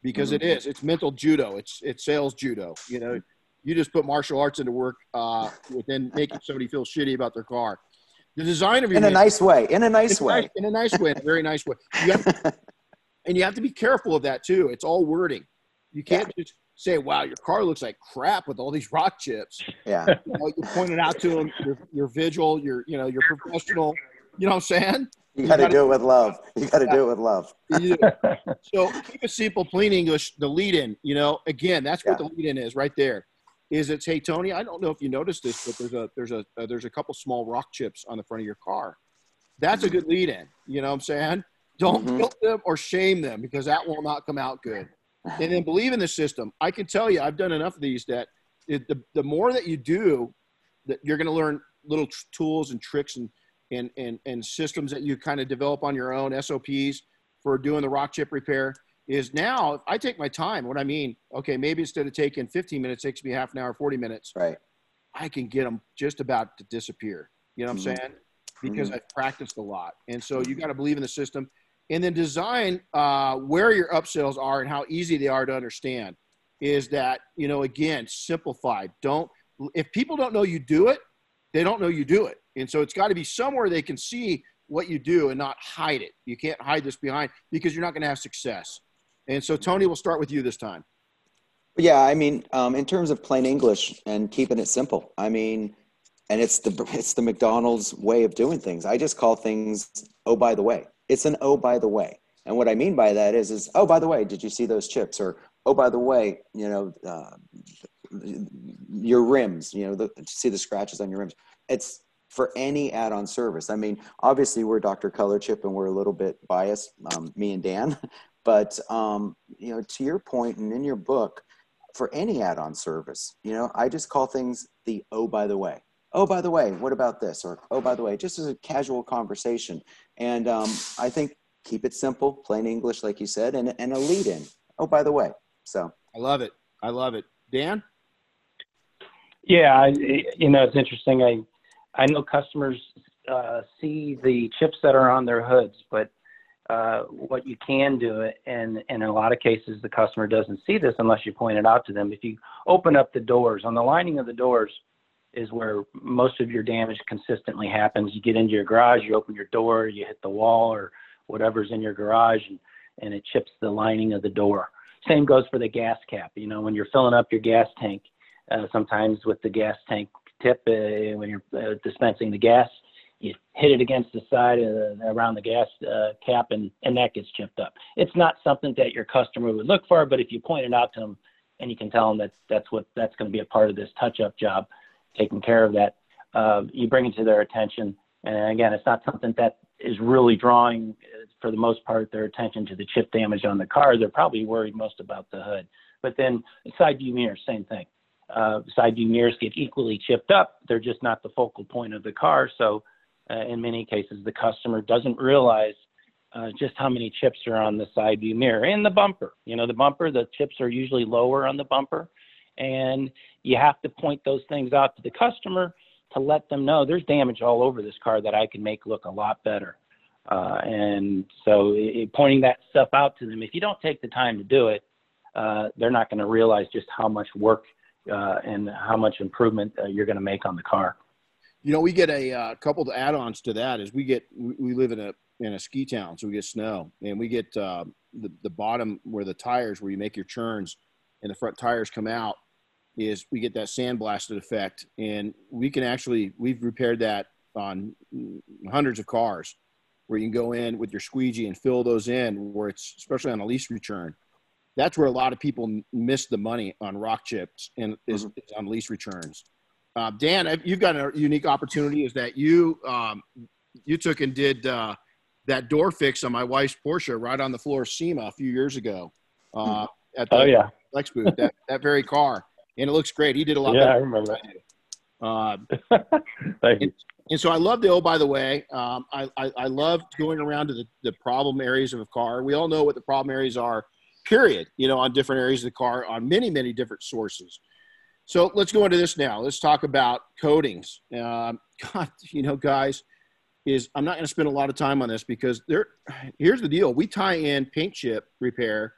because it is. It's mental judo. It's it's sales judo. You know, you just put martial arts into work uh, within making somebody feel shitty about their car. The design of your In a nice way. In a nice way. nice- in a nice way, in a very nice way. You have, and you have to be careful of that too. It's all wording. You can't just say, "Wow, your car looks like crap with all these rock chips." Yeah. You, know, you point it out to them. You're, you're visual. You're you know you're professional. You know what I'm saying? You got to do it with love. You got to do it with love. So keep it simple, plain English. The lead in, you know, again, that's what the lead in is right there. Is it's hey Tony? I don't know if you noticed this, but there's a there's a uh, there's a couple small rock chips on the front of your car. That's a good lead in. You know what I'm saying? Don't Mhm. guilt them or shame them because that will not come out good. And then believe in the system. I can tell you, I've done enough of these that it, the the more that you do, that you're going to learn little tools and tricks and and and and systems that you kind of develop on your own SOPs for doing the rock chip repair is now if I take my time, what I mean, okay, maybe instead of taking 15 minutes, it takes me half an hour, 40 minutes, Right. I can get them just about to disappear. You know what Mhm. I'm saying? Because I've practiced a lot. And so you got to believe in the system and then design uh, where your upsells are and how easy they are to understand is that, you know, again, simplified. Don't, if people don't know you do it, they don't know you do it. And so it's got to be somewhere they can see what you do and not hide it. You can't hide this behind because you're not going to have success. And so, Tony, we'll start with you this time. Yeah, I mean, um, in terms of plain English and keeping it simple, I mean, and it's the it's the McDonald's way of doing things. I just call things oh by the way. It's an oh by the way, and what I mean by that is is oh by the way, did you see those chips? Or oh by the way, you know, uh, your rims. You know, the, see the scratches on your rims? It's for any add-on service. I mean, obviously we're Dr. ColorChip and we're a little bit biased, um, me and Dan, but um, you know, to your point and in your book for any add-on service. You know, I just call things the oh by the way. Oh by the way, what about this? Or oh by the way, just as a casual conversation. And um, I think keep it simple, plain English, like you said, and and a lead in. Oh by the way. So I love it. I love it. Dan? Yeah, I, you know, it's interesting. I I know customers uh, see the chips that are on their hoods, but uh, what you can do, and, and in a lot of cases, the customer doesn't see this unless you point it out to them. If you open up the doors, on the lining of the doors is where most of your damage consistently happens. You get into your garage, you open your door, you hit the wall or whatever's in your garage, and, and it chips the lining of the door. Same goes for the gas cap. You know, when you're filling up your gas tank, uh, sometimes with the gas tank tip, uh, when you're uh, dispensing the gas, you hit it against the side the, around the gas uh, cap and, and that gets chipped up. It's not something that your customer would look for, but if you point it out to them and you can tell them that that's what that's going to be a part of this touch-up job, taking care of that, uh, you bring it to their attention. And again, it's not something that is really drawing, uh, for the most part, their attention to the chip damage on the car. They're probably worried most about the hood. But then side view mirrors, same thing. Uh, side view mirrors get equally chipped up. They're just not the focal point of the car. So uh, in many cases, the customer doesn't realize uh, just how many chips are on the side view mirror and the bumper. You know, the bumper, the chips are usually lower on the bumper, and you have to point those things out to the customer to let them know there's damage all over this car that I can make look a lot better. Uh, and so, it, pointing that stuff out to them, if you don't take the time to do it, uh, they're not going to realize just how much work uh, and how much improvement uh, you're going to make on the car. You know, we get a uh, couple of add-ons to that. Is we get we, live in a in a ski town, so we get snow, and we get uh, the the bottom where the tires, where you make your churns, and the front tires come out, is we get that sandblasted effect, and we can actually we've repaired that on hundreds of cars, where you can go in with your squeegee and fill those in, where it's especially on a lease return, that's where a lot of people miss the money on rock chips and is, Mm-hmm. is on lease returns. Uh, Dan, you've got a unique opportunity. Is that you um, you took and did uh, that door fix on my wife's Porsche right on the floor of SEMA a few years ago uh, at the Oh yeah, Flex booth. That that very car, and it looks great. He did a lot yeah, I remember. Uh, Thank you. and so I love the oh by the way. Um, I, I I love going around to the, the problem areas of a car. We all know what the problem areas are. Period. You know, on different areas of the car, on many many different sources. So let's go into this now. Let's talk about coatings. Um, God, you know, guys, is I'm not going to spend a lot of time on this because there. Here's the deal: we tie in paint chip repair.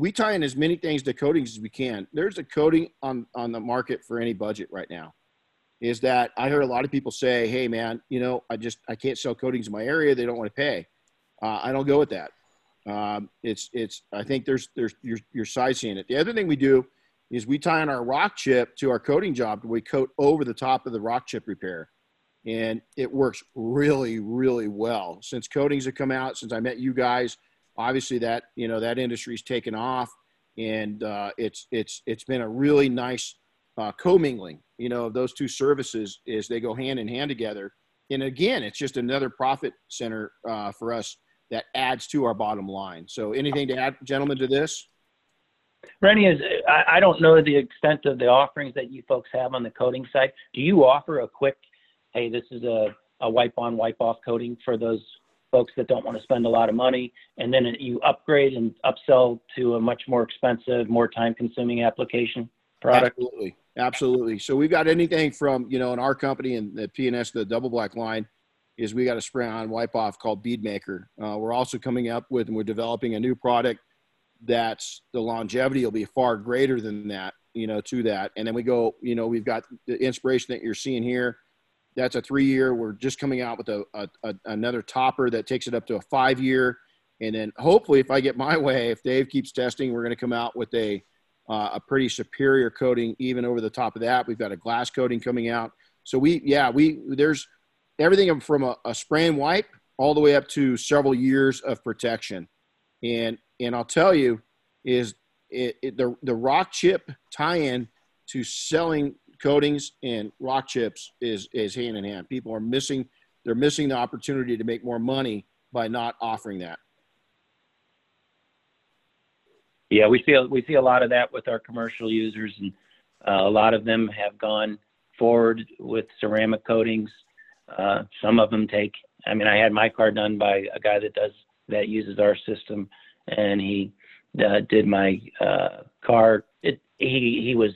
We tie in as many things to coatings as we can. There's a coating on on the market for any budget right now is that I heard a lot of people say, "Hey, man, you know, I just I can't sell coatings in my area. They don't want to pay." Uh, I don't go with that. Um, it's it's I think there's there's you're, you're side seeing it. The other thing we do is we tie in our rock chip to our coating job. We coat over the top of the rock chip repair, and it works really really well. Since coatings have come out, since I met you guys, obviously that you know that industry's taken off, and uh, it's it's it's been a really nice uh, commingling, you know, of those two services is they go hand in hand together. And again, it's just another profit center uh, for us that adds to our bottom line. So, anything to add, gentlemen, to this? Renny is. I, I don't know the extent of the offerings that you folks have on the coating side. Do you offer a quick, hey, this is a, a wipe on, wipe off coating for those folks that don't want to spend a lot of money, and then you upgrade and upsell to a much more expensive, more time consuming application product? Absolutely, absolutely. So we've got anything from you know in our company and the P&S, the double black line, is we got a spray on wipe off called Bead Maker. Uh, we're also coming up with and we're developing a new product that's the longevity will be far greater than that, you know, to that. And then we go, you know, we've got the inspiration that you're seeing here. That's a three year. We're just coming out with a, a, a another topper that takes it up to a five year. And then hopefully, if I get my way, if Dave keeps testing, we're going to come out with a uh, a pretty superior coating even over the top of that. We've got a glass coating coming out. So we, yeah, we there's everything from a, a spray and wipe all the way up to several years of protection. And and I'll tell you, is it, it, the the rock chip tie-in to selling coatings and rock chips is is hand in hand. People are missing they're missing the opportunity to make more money by not offering that. Yeah, we see we see a lot of that with our commercial users, and uh, a lot of them have gone forward with ceramic coatings. Uh, some of them take. I mean, I had my car done by a guy that does that uses our system, and he uh, did my uh, car. It he he was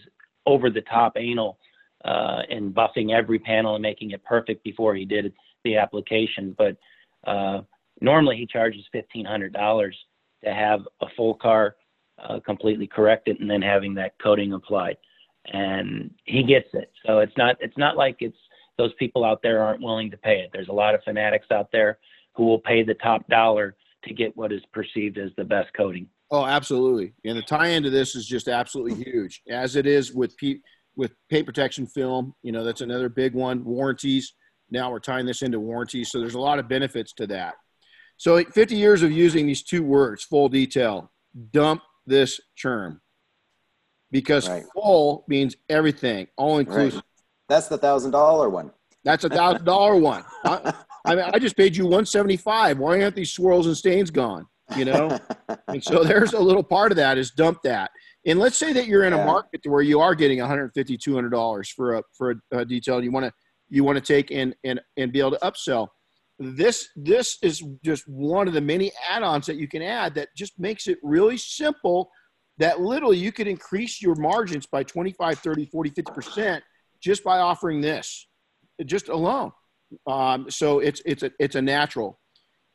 over the top anal uh, in buffing every panel and making it perfect before he did the application. But uh, normally he charges fifteen hundred dollars to have a full car uh, completely corrected and then having that coating applied. And he gets it. So it's not it's not like it's those people out there aren't willing to pay it. There's a lot of fanatics out there who will pay the top dollar to get what is perceived as the best coating. Oh, absolutely. And the tie-in to this is just absolutely huge, as it is with P- with paint protection film. You know, that's another big one. Warranties. Now we're tying this into warranties, so there's a lot of benefits to that. So 50 years of using these two words, full detail. Dump this term because Right. full means everything, all inclusive. That's the thousand dollar one. That's a thousand dollar one. I, I mean, I just paid you 175. Why aren't these swirls and stains gone? You know. And so there's a little part of that is dump that. And let's say that you're in a Yeah. market where you are getting 150, 200 dollars for a for a, a detail. You want to you want to take and and and be able to upsell. This this is just one of the many add-ons that you can add that just makes it really simple. That literally you could increase your margins by 25, 30, 40, 50 percent just by offering this, just alone. Um, so it's it's a it's a natural.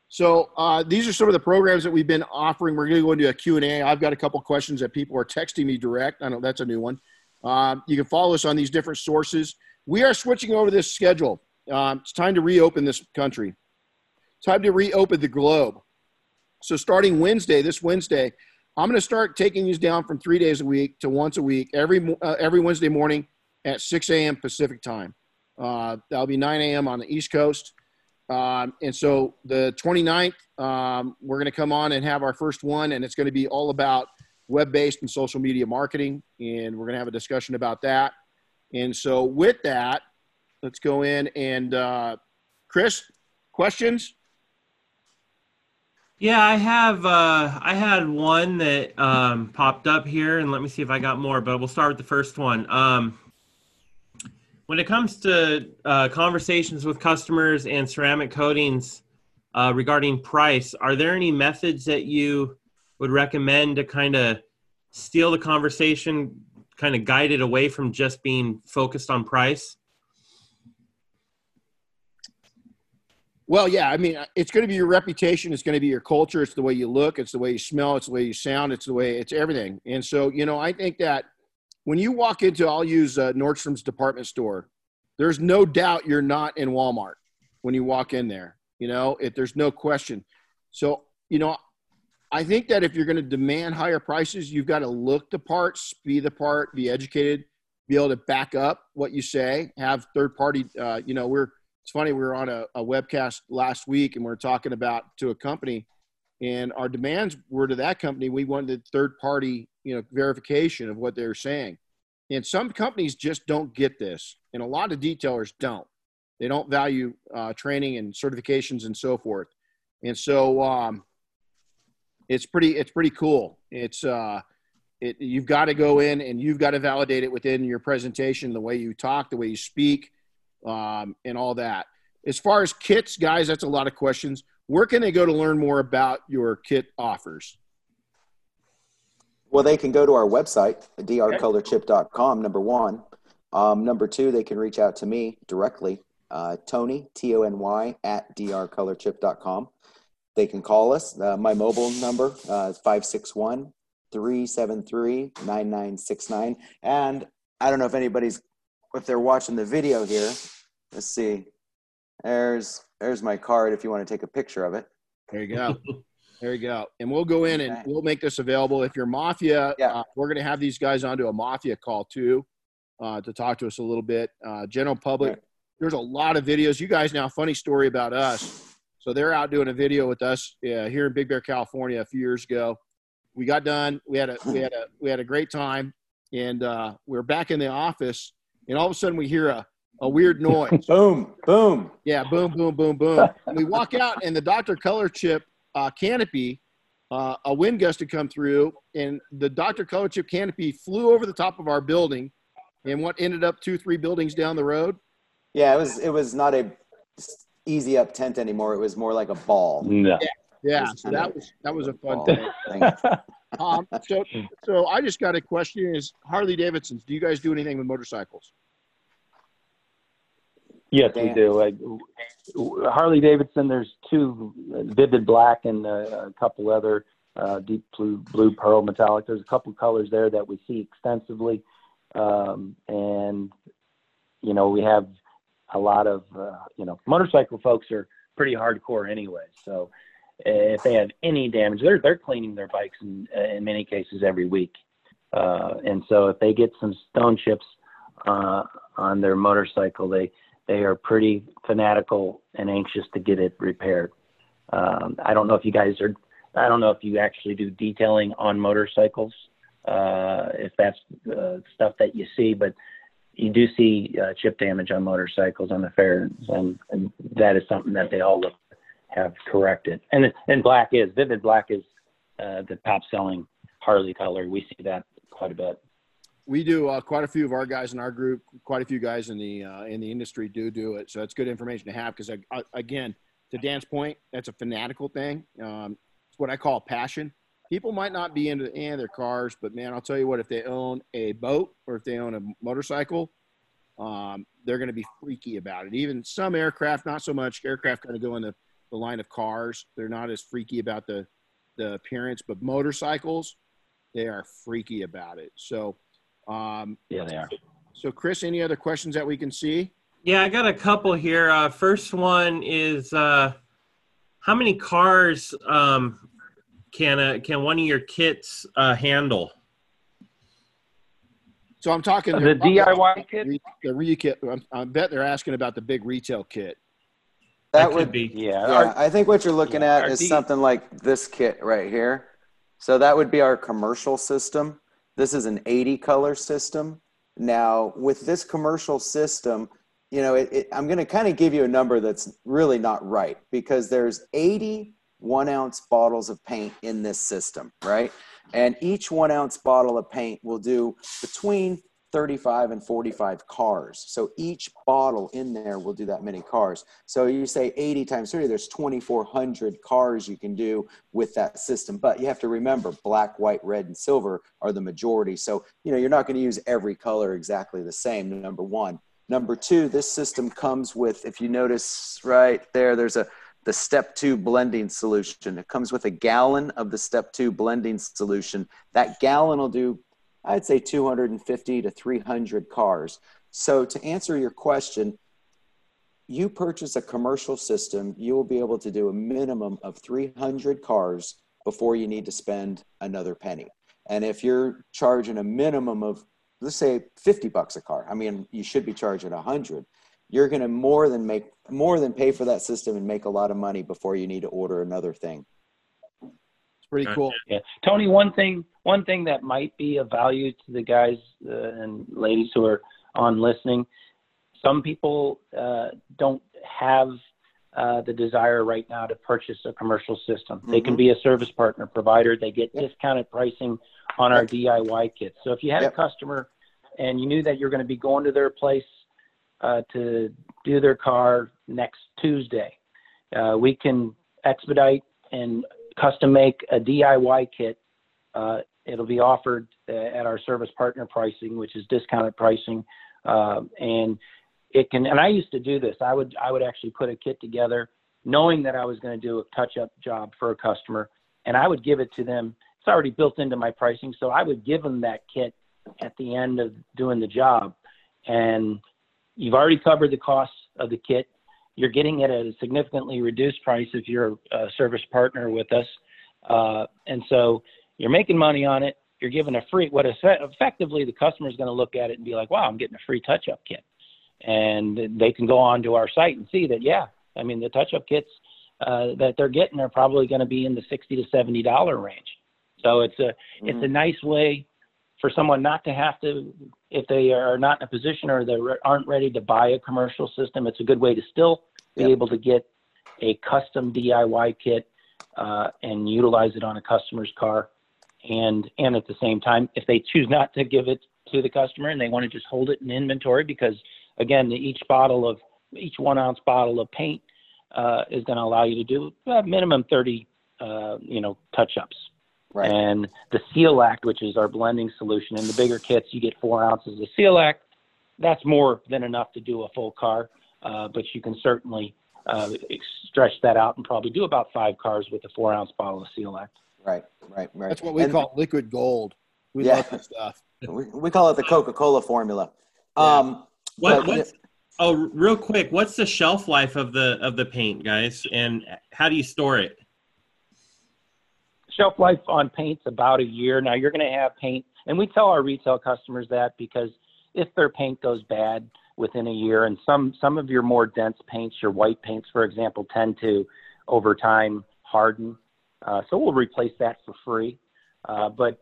So uh, these are some of the programs that we've been offering. We're going to go into a Q&A. I've got a couple questions that people are texting me direct. I know that's a new one. Um, you can follow us on these different sources. We are switching over this schedule. Um, it's time to reopen this country. Time to reopen the globe. So starting Wednesday, this Wednesday, I'm going to start taking these down from three days a week to once a week, every uh, every Wednesday morning at 6 a.m. Pacific time. Uh, that'll be 9 a.m. on the East Coast. Um, and so the 29th, um, we're going to come on and have our first one, and it's going to be all about web-based and social media marketing, and we're going to have a discussion about that. And so, with that, let's go in and uh, Chris, questions? Yeah, I have. Uh, I had one that um, popped up here, and let me see if I got more. But we'll start with the first one. Um, when it comes to uh, conversations with customers and ceramic coatings uh, regarding price, are there any methods that you would recommend to kind of steal the conversation, kind of guide it away from just being focused on price? Well, yeah, I mean, it's going to be your reputation. It's going to be your culture. It's the way you look. It's the way you smell. It's the way you sound. It's the way it's everything. And so, you know, I think that when you walk into, I'll use uh, Nordstrom's department store. There's no doubt you're not in Walmart when you walk in there. You know, if there's no question. So, you know, I think that if you're going to demand higher prices, you've got to look the part, be the part, be educated, be able to back up what you say, have third party. Uh, you know, we're it's funny we were on a, a webcast last week and we are talking about to a company and our demands were to that company we wanted third party you know verification of what they're saying and some companies just don't get this and a lot of detailers don't they don't value uh, training and certifications and so forth and so um, it's pretty it's pretty cool it's uh, it, you've got to go in and you've got to validate it within your presentation the way you talk the way you speak um, and all that. As far as kits, guys, that's a lot of questions. Where can they go to learn more about your kit offers? Well, they can go to our website, drcolorchip.com, number one. Um, number two, they can reach out to me directly, uh, Tony, T O N Y, at drcolorchip.com. They can call us. Uh, my mobile number uh, is 561 373 9969. And I don't know if anybody's if they're watching the video here, let's see. There's there's my card if you want to take a picture of it. There you go. there you go. And we'll go in and we'll make this available. If you're Mafia, yeah. Uh, we're going to have these guys onto a Mafia call too uh, to talk to us a little bit. Uh, general public, right. there's a lot of videos. You guys now, funny story about us. So they're out doing a video with us here in Big Bear, California, a few years ago. We got done. We had a we had a we had a great time, and uh, we we're back in the office and all of a sudden we hear a, a weird noise. boom, boom. Yeah, boom, boom, boom, boom. and we walk out, and the Dr. ColorChip uh, canopy, uh, a wind gust had come through, and the Dr. ColorChip canopy flew over the top of our building, and what ended up two, three buildings down the road. Yeah, it was it was not a easy up tent anymore. It was more like a ball. No. Yeah, yeah so that was that was a fun thing. um, so, so I just got a question: Is Harley Davidson's? Do you guys do anything with motorcycles? Yes, we do. I, Harley Davidson. There's two, vivid black and uh, a couple other uh, deep blue, blue pearl metallic. There's a couple colors there that we see extensively, um, and you know we have a lot of uh, you know motorcycle folks are pretty hardcore anyway. So if they have any damage, they're they're cleaning their bikes in in many cases every week, uh, and so if they get some stone chips uh, on their motorcycle, they they are pretty fanatical and anxious to get it repaired. Um, I don't know if you guys are. I don't know if you actually do detailing on motorcycles, uh, if that's uh, stuff that you see, but you do see uh, chip damage on motorcycles on the fairs, and, and that is something that they all look have corrected. And and black is vivid black is uh, the top selling Harley color. We see that quite a bit we do uh, quite a few of our guys in our group quite a few guys in the uh, in the industry do do it. So it's good information to have because again to dan's point that's a fanatical thing. Um, it's what i call passion. People might not be into of their cars but man i'll tell you what if they own a boat or if they own a motorcycle um, they're going to be freaky about it. Even some aircraft not so much. Aircraft kind of go in the, the line of cars. They're not as freaky about the the appearance but motorcycles they are freaky about it. So um, yeah, they are. So, Chris, any other questions that we can see? Yeah, I got a couple here. Uh, first one is uh, how many cars um, can a, can one of your kits uh, handle? So I'm talking the DIY kit. The re kit. I bet they're asking about the big retail kit. That, that would be. Yeah. yeah I think what you're looking at is something like this kit right here. So that would be our commercial system. This is an 80 color system. Now, with this commercial system, you know, it, it, I'm going to kind of give you a number that's really not right because there's 80 one ounce bottles of paint in this system, right? And each one ounce bottle of paint will do between 35 and 45 cars. So each bottle in there will do that many cars. So you say 80 times 30, there's 2,400 cars you can do with that system. But you have to remember black, white, red, and silver are the majority. So, you know, you're not going to use every color exactly the same, number one. Number two, this system comes with, if you notice right there, there's a the step two blending solution. It comes with a gallon of the step two blending solution. That gallon will do I'd say 250 to 300 cars. So to answer your question, you purchase a commercial system, you will be able to do a minimum of 300 cars before you need to spend another penny. And if you're charging a minimum of, let's say 50 bucks a car, I mean, you should be charging 100. You're going to more than make more than pay for that system and make a lot of money before you need to order another thing It's pretty cool. Yeah, Tony. One thing, one thing that might be of value to the guys uh, and ladies who are on listening. Some people uh, don't have uh, the desire right now to purchase a commercial system. Mm-hmm. They can mm-hmm. be a service partner provider. They get yep. discounted pricing on our DIY kits. So if you had yep. a customer and you knew that you're going to be going to their place uh, to do their car next Tuesday, uh, we can expedite and custom make a DIY kit. Uh, it'll be offered uh, at our service partner pricing, which is discounted pricing, uh, and it can. And I used to do this. I would I would actually put a kit together, knowing that I was going to do a touch-up job for a customer, and I would give it to them. It's already built into my pricing, so I would give them that kit at the end of doing the job, and you've already covered the costs of the kit you're getting it at a significantly reduced price if you're a service partner with us. Uh, and so you're making money on it. You're giving a free, what effectively the customer is going to look at it and be like, wow, I'm getting a free touch up kit. And they can go on to our site and see that, yeah, I mean, the touch up kits uh, that they're getting are probably going to be in the 60 to $70 range. So it's a, mm-hmm. it's a mm-hmm. nice way for someone not to have to, if they are not in a position or they aren't ready to buy a commercial system, it's a good way to still be yep. able to get a custom DIY kit uh, and utilize it on a customer's car. And, and at the same time, if they choose not to give it to the customer and they want to just hold it in inventory, because again, each bottle of each one ounce bottle of paint uh, is going to allow you to do a minimum 30, uh, you know, touch ups. Right. And the Sealact, which is our blending solution, in the bigger kits, you get four ounces of Sealact. That's more than enough to do a full car. Uh, but you can certainly uh, stretch that out and probably do about five cars with a four ounce bottle of Sealact. Right, right, right. That's what we and, call liquid gold. We yeah, love that stuff. we, we call it the Coca Cola formula. Yeah. Um, what, but, oh, real quick, what's the shelf life of the of the paint, guys, and how do you store it? Shelf life on paint's about a year. Now you're going to have paint, and we tell our retail customers that because if their paint goes bad, within a year. And some some of your more dense paints, your white paints, for example, tend to over time harden. Uh, so we'll replace that for free. Uh, but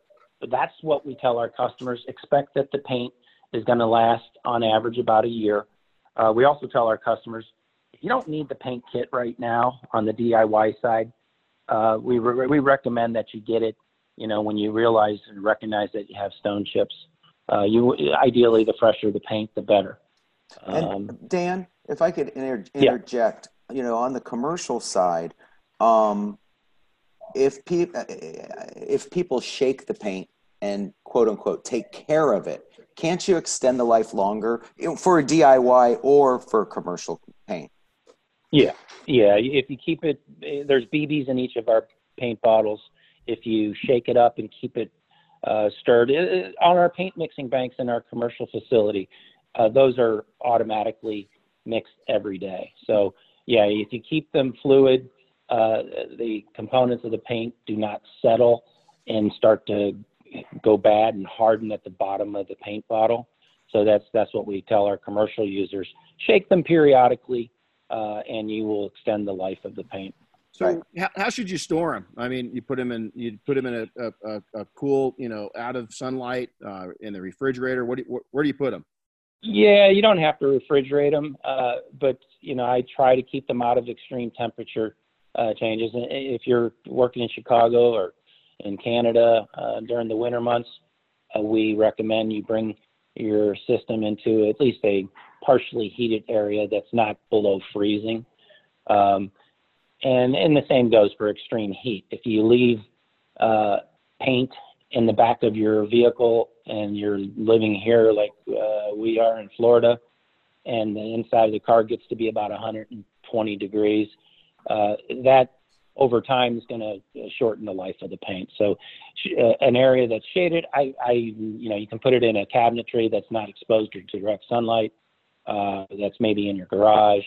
that's what we tell our customers. Expect that the paint is going to last on average about a year. Uh, we also tell our customers you don't need the paint kit right now on the DIY side. Uh, we re- we recommend that you get it. You know when you realize and recognize that you have stone chips. Uh, you ideally the fresher the paint, the better. And um, Dan, if I could inter- interject, yeah. you know, on the commercial side, um, if people if people shake the paint and quote unquote take care of it, can't you extend the life longer for a DIY or for commercial paint? Yeah, yeah. If you keep it, there's BBs in each of our paint bottles. If you shake it up and keep it uh, stirred on our paint mixing banks in our commercial facility, uh, those are automatically mixed every day. So yeah, if you keep them fluid, uh, the components of the paint do not settle and start to go bad and harden at the bottom of the paint bottle. So that's that's what we tell our commercial users: shake them periodically, uh, and you will extend the life of the paint. So Right. how, how should you store them? I mean, you put them in you put them in a, a, a, a cool, you know, out of sunlight uh, in the refrigerator. What do you, wh- where do you put them? Yeah, you don't have to refrigerate them, uh, but you know I try to keep them out of extreme temperature uh, changes. And if you're working in Chicago or in Canada uh, during the winter months, uh, we recommend you bring your system into at least a partially heated area that's not below freezing. Um, and and the same goes for extreme heat. If you leave uh, paint in the back of your vehicle and you're living here like uh, we are in Florida, and the inside of the car gets to be about 120 degrees, uh, that over time is going to shorten the life of the paint. So, uh, an area that's shaded, I, I, you know, you can put it in a cabinetry that's not exposed to direct sunlight. Uh, that's maybe in your garage.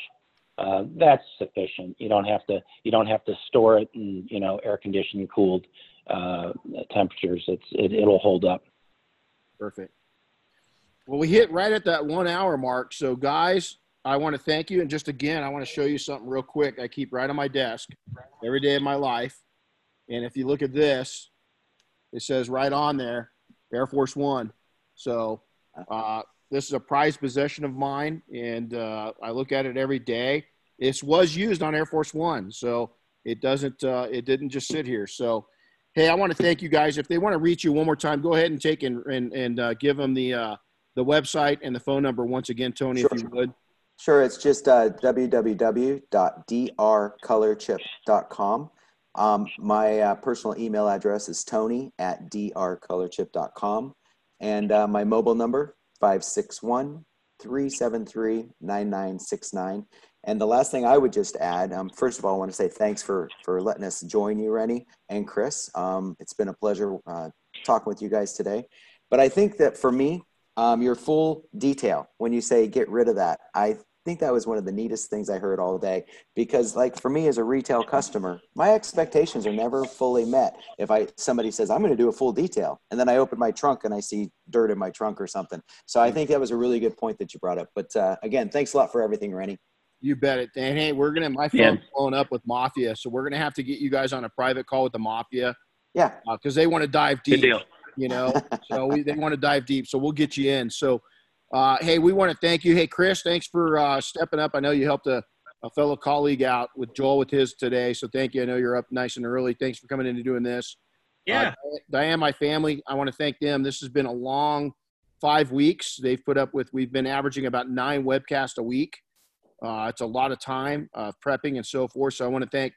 Uh, that's sufficient. You don't have to. You don't have to store it in, you know, air conditioned, cooled uh, temperatures. It's it, it'll hold up. Perfect. Well, we hit right at that one hour mark. So, guys, I want to thank you. And just again, I want to show you something real quick. I keep right on my desk every day of my life. And if you look at this, it says right on there, Air Force One. So, uh, this is a prized possession of mine, and uh, I look at it every day. This was used on Air Force One, so it doesn't. Uh, it didn't just sit here. So, hey, I want to thank you guys. If they want to reach you one more time, go ahead and take and and, and uh, give them the uh, the website and the phone number once again, Tony, if you would. Sure, it's just uh, www.drcolorchip.com. Um, my uh, personal email address is tony at drcolorchip.com. And uh, my mobile number, 561 373 9969. And the last thing I would just add, um, first of all, I want to say thanks for, for letting us join you, Renny and Chris. Um, it's been a pleasure uh, talking with you guys today. But I think that for me, um, your full detail when you say get rid of that, I think that was one of the neatest things I heard all day because like for me as a retail customer, my expectations are never fully met. If I somebody says I'm going to do a full detail and then I open my trunk and I see dirt in my trunk or something. So I think that was a really good point that you brought up. But uh, again, thanks a lot for everything, Renny. You bet it. And hey, we're gonna my Yeah. phone's blowing up with Mafia, so we're gonna have to get you guys on a private call with the Mafia Yeah, because they want to dive deep. Good deal. You know, so we, they want to dive deep. So we'll get you in. So, uh, hey, we want to thank you. Hey, Chris, thanks for uh, stepping up. I know you helped a, a fellow colleague out with Joel with his today. So thank you. I know you're up nice and early. Thanks for coming in and doing this. Yeah. Uh, Diane, my family, I want to thank them. This has been a long five weeks. They've put up with, we've been averaging about nine webcasts a week. Uh, it's a lot of time uh, prepping and so forth. So I want to thank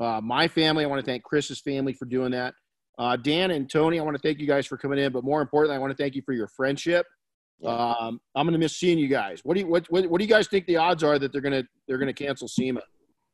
uh, my family. I want to thank Chris's family for doing that. Uh, Dan and Tony, I want to thank you guys for coming in, but more importantly, I want to thank you for your friendship. Yeah. Um, I'm going to miss seeing you guys. What do you what, what, what do you guys think the odds are that they're going to they're going to cancel SEMA?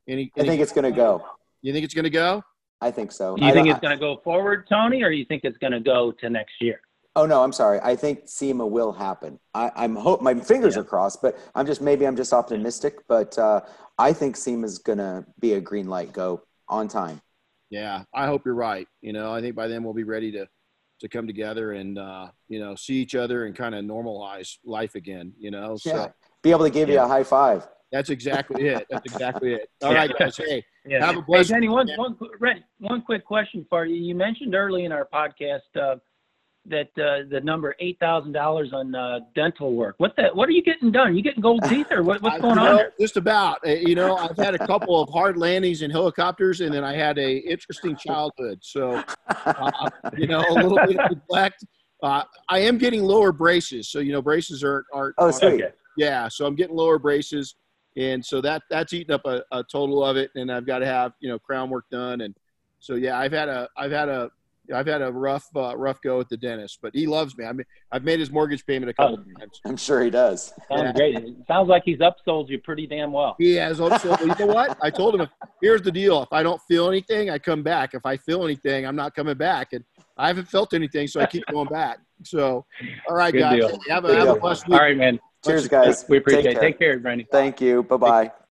Any, I think it's going to go. you think it's going to go? I think so. Do You I think it's going to go forward, Tony, or you think it's going to go to next year? Oh no, I'm sorry. I think SEMA will happen. I, I'm hope my fingers Yeah. are crossed, but I'm just maybe I'm just optimistic. But uh, I think SEMA is gonna be a green light go on time. Yeah, I hope you're right. You know, I think by then we'll be ready to to come together and uh, you know see each other and kind of normalize life again. You know, so Yeah, be able to give you a high five. that's exactly it. That's exactly it. All right, guys. Hey, Yeah. Have a Hey, blessed Jenny, one, weekend. one, qu- Red, one quick question for you. You mentioned early in our podcast uh, that uh, the number eight thousand dollars on uh, dental work. What the? What are you getting done? You getting gold teeth, or what, what's going you on know. Just about. Uh, You know, I've had a couple of hard landings in helicopters, and then I had a interesting childhood. So, uh, you know, a little bit of neglect. Uh, I am getting lower braces, so you know, braces are are. Oh, sweet. Okay. Yeah, so I'm getting lower braces, and so that that's eating up a, a total of it, and I've got to have you know crown work done, and so yeah, I've had a I've had a I've had a rough uh, rough go at the dentist, but he loves me. I mean, I've made his mortgage payment a couple Oh. times. I'm sure he does. Sounds Yeah. great. It sounds like he's upsold you pretty damn well. He has also. you know what? I told him, here's the deal: if I don't feel anything, I come back. If I feel anything, I'm not coming back, and I haven't felt anything, so I keep going back. So, all right, Good guys, deal. have a, have a blessed week. right, man. Cheers, guys. We appreciate Take it. care. Take care, Brandy. Thank you. Bye bye.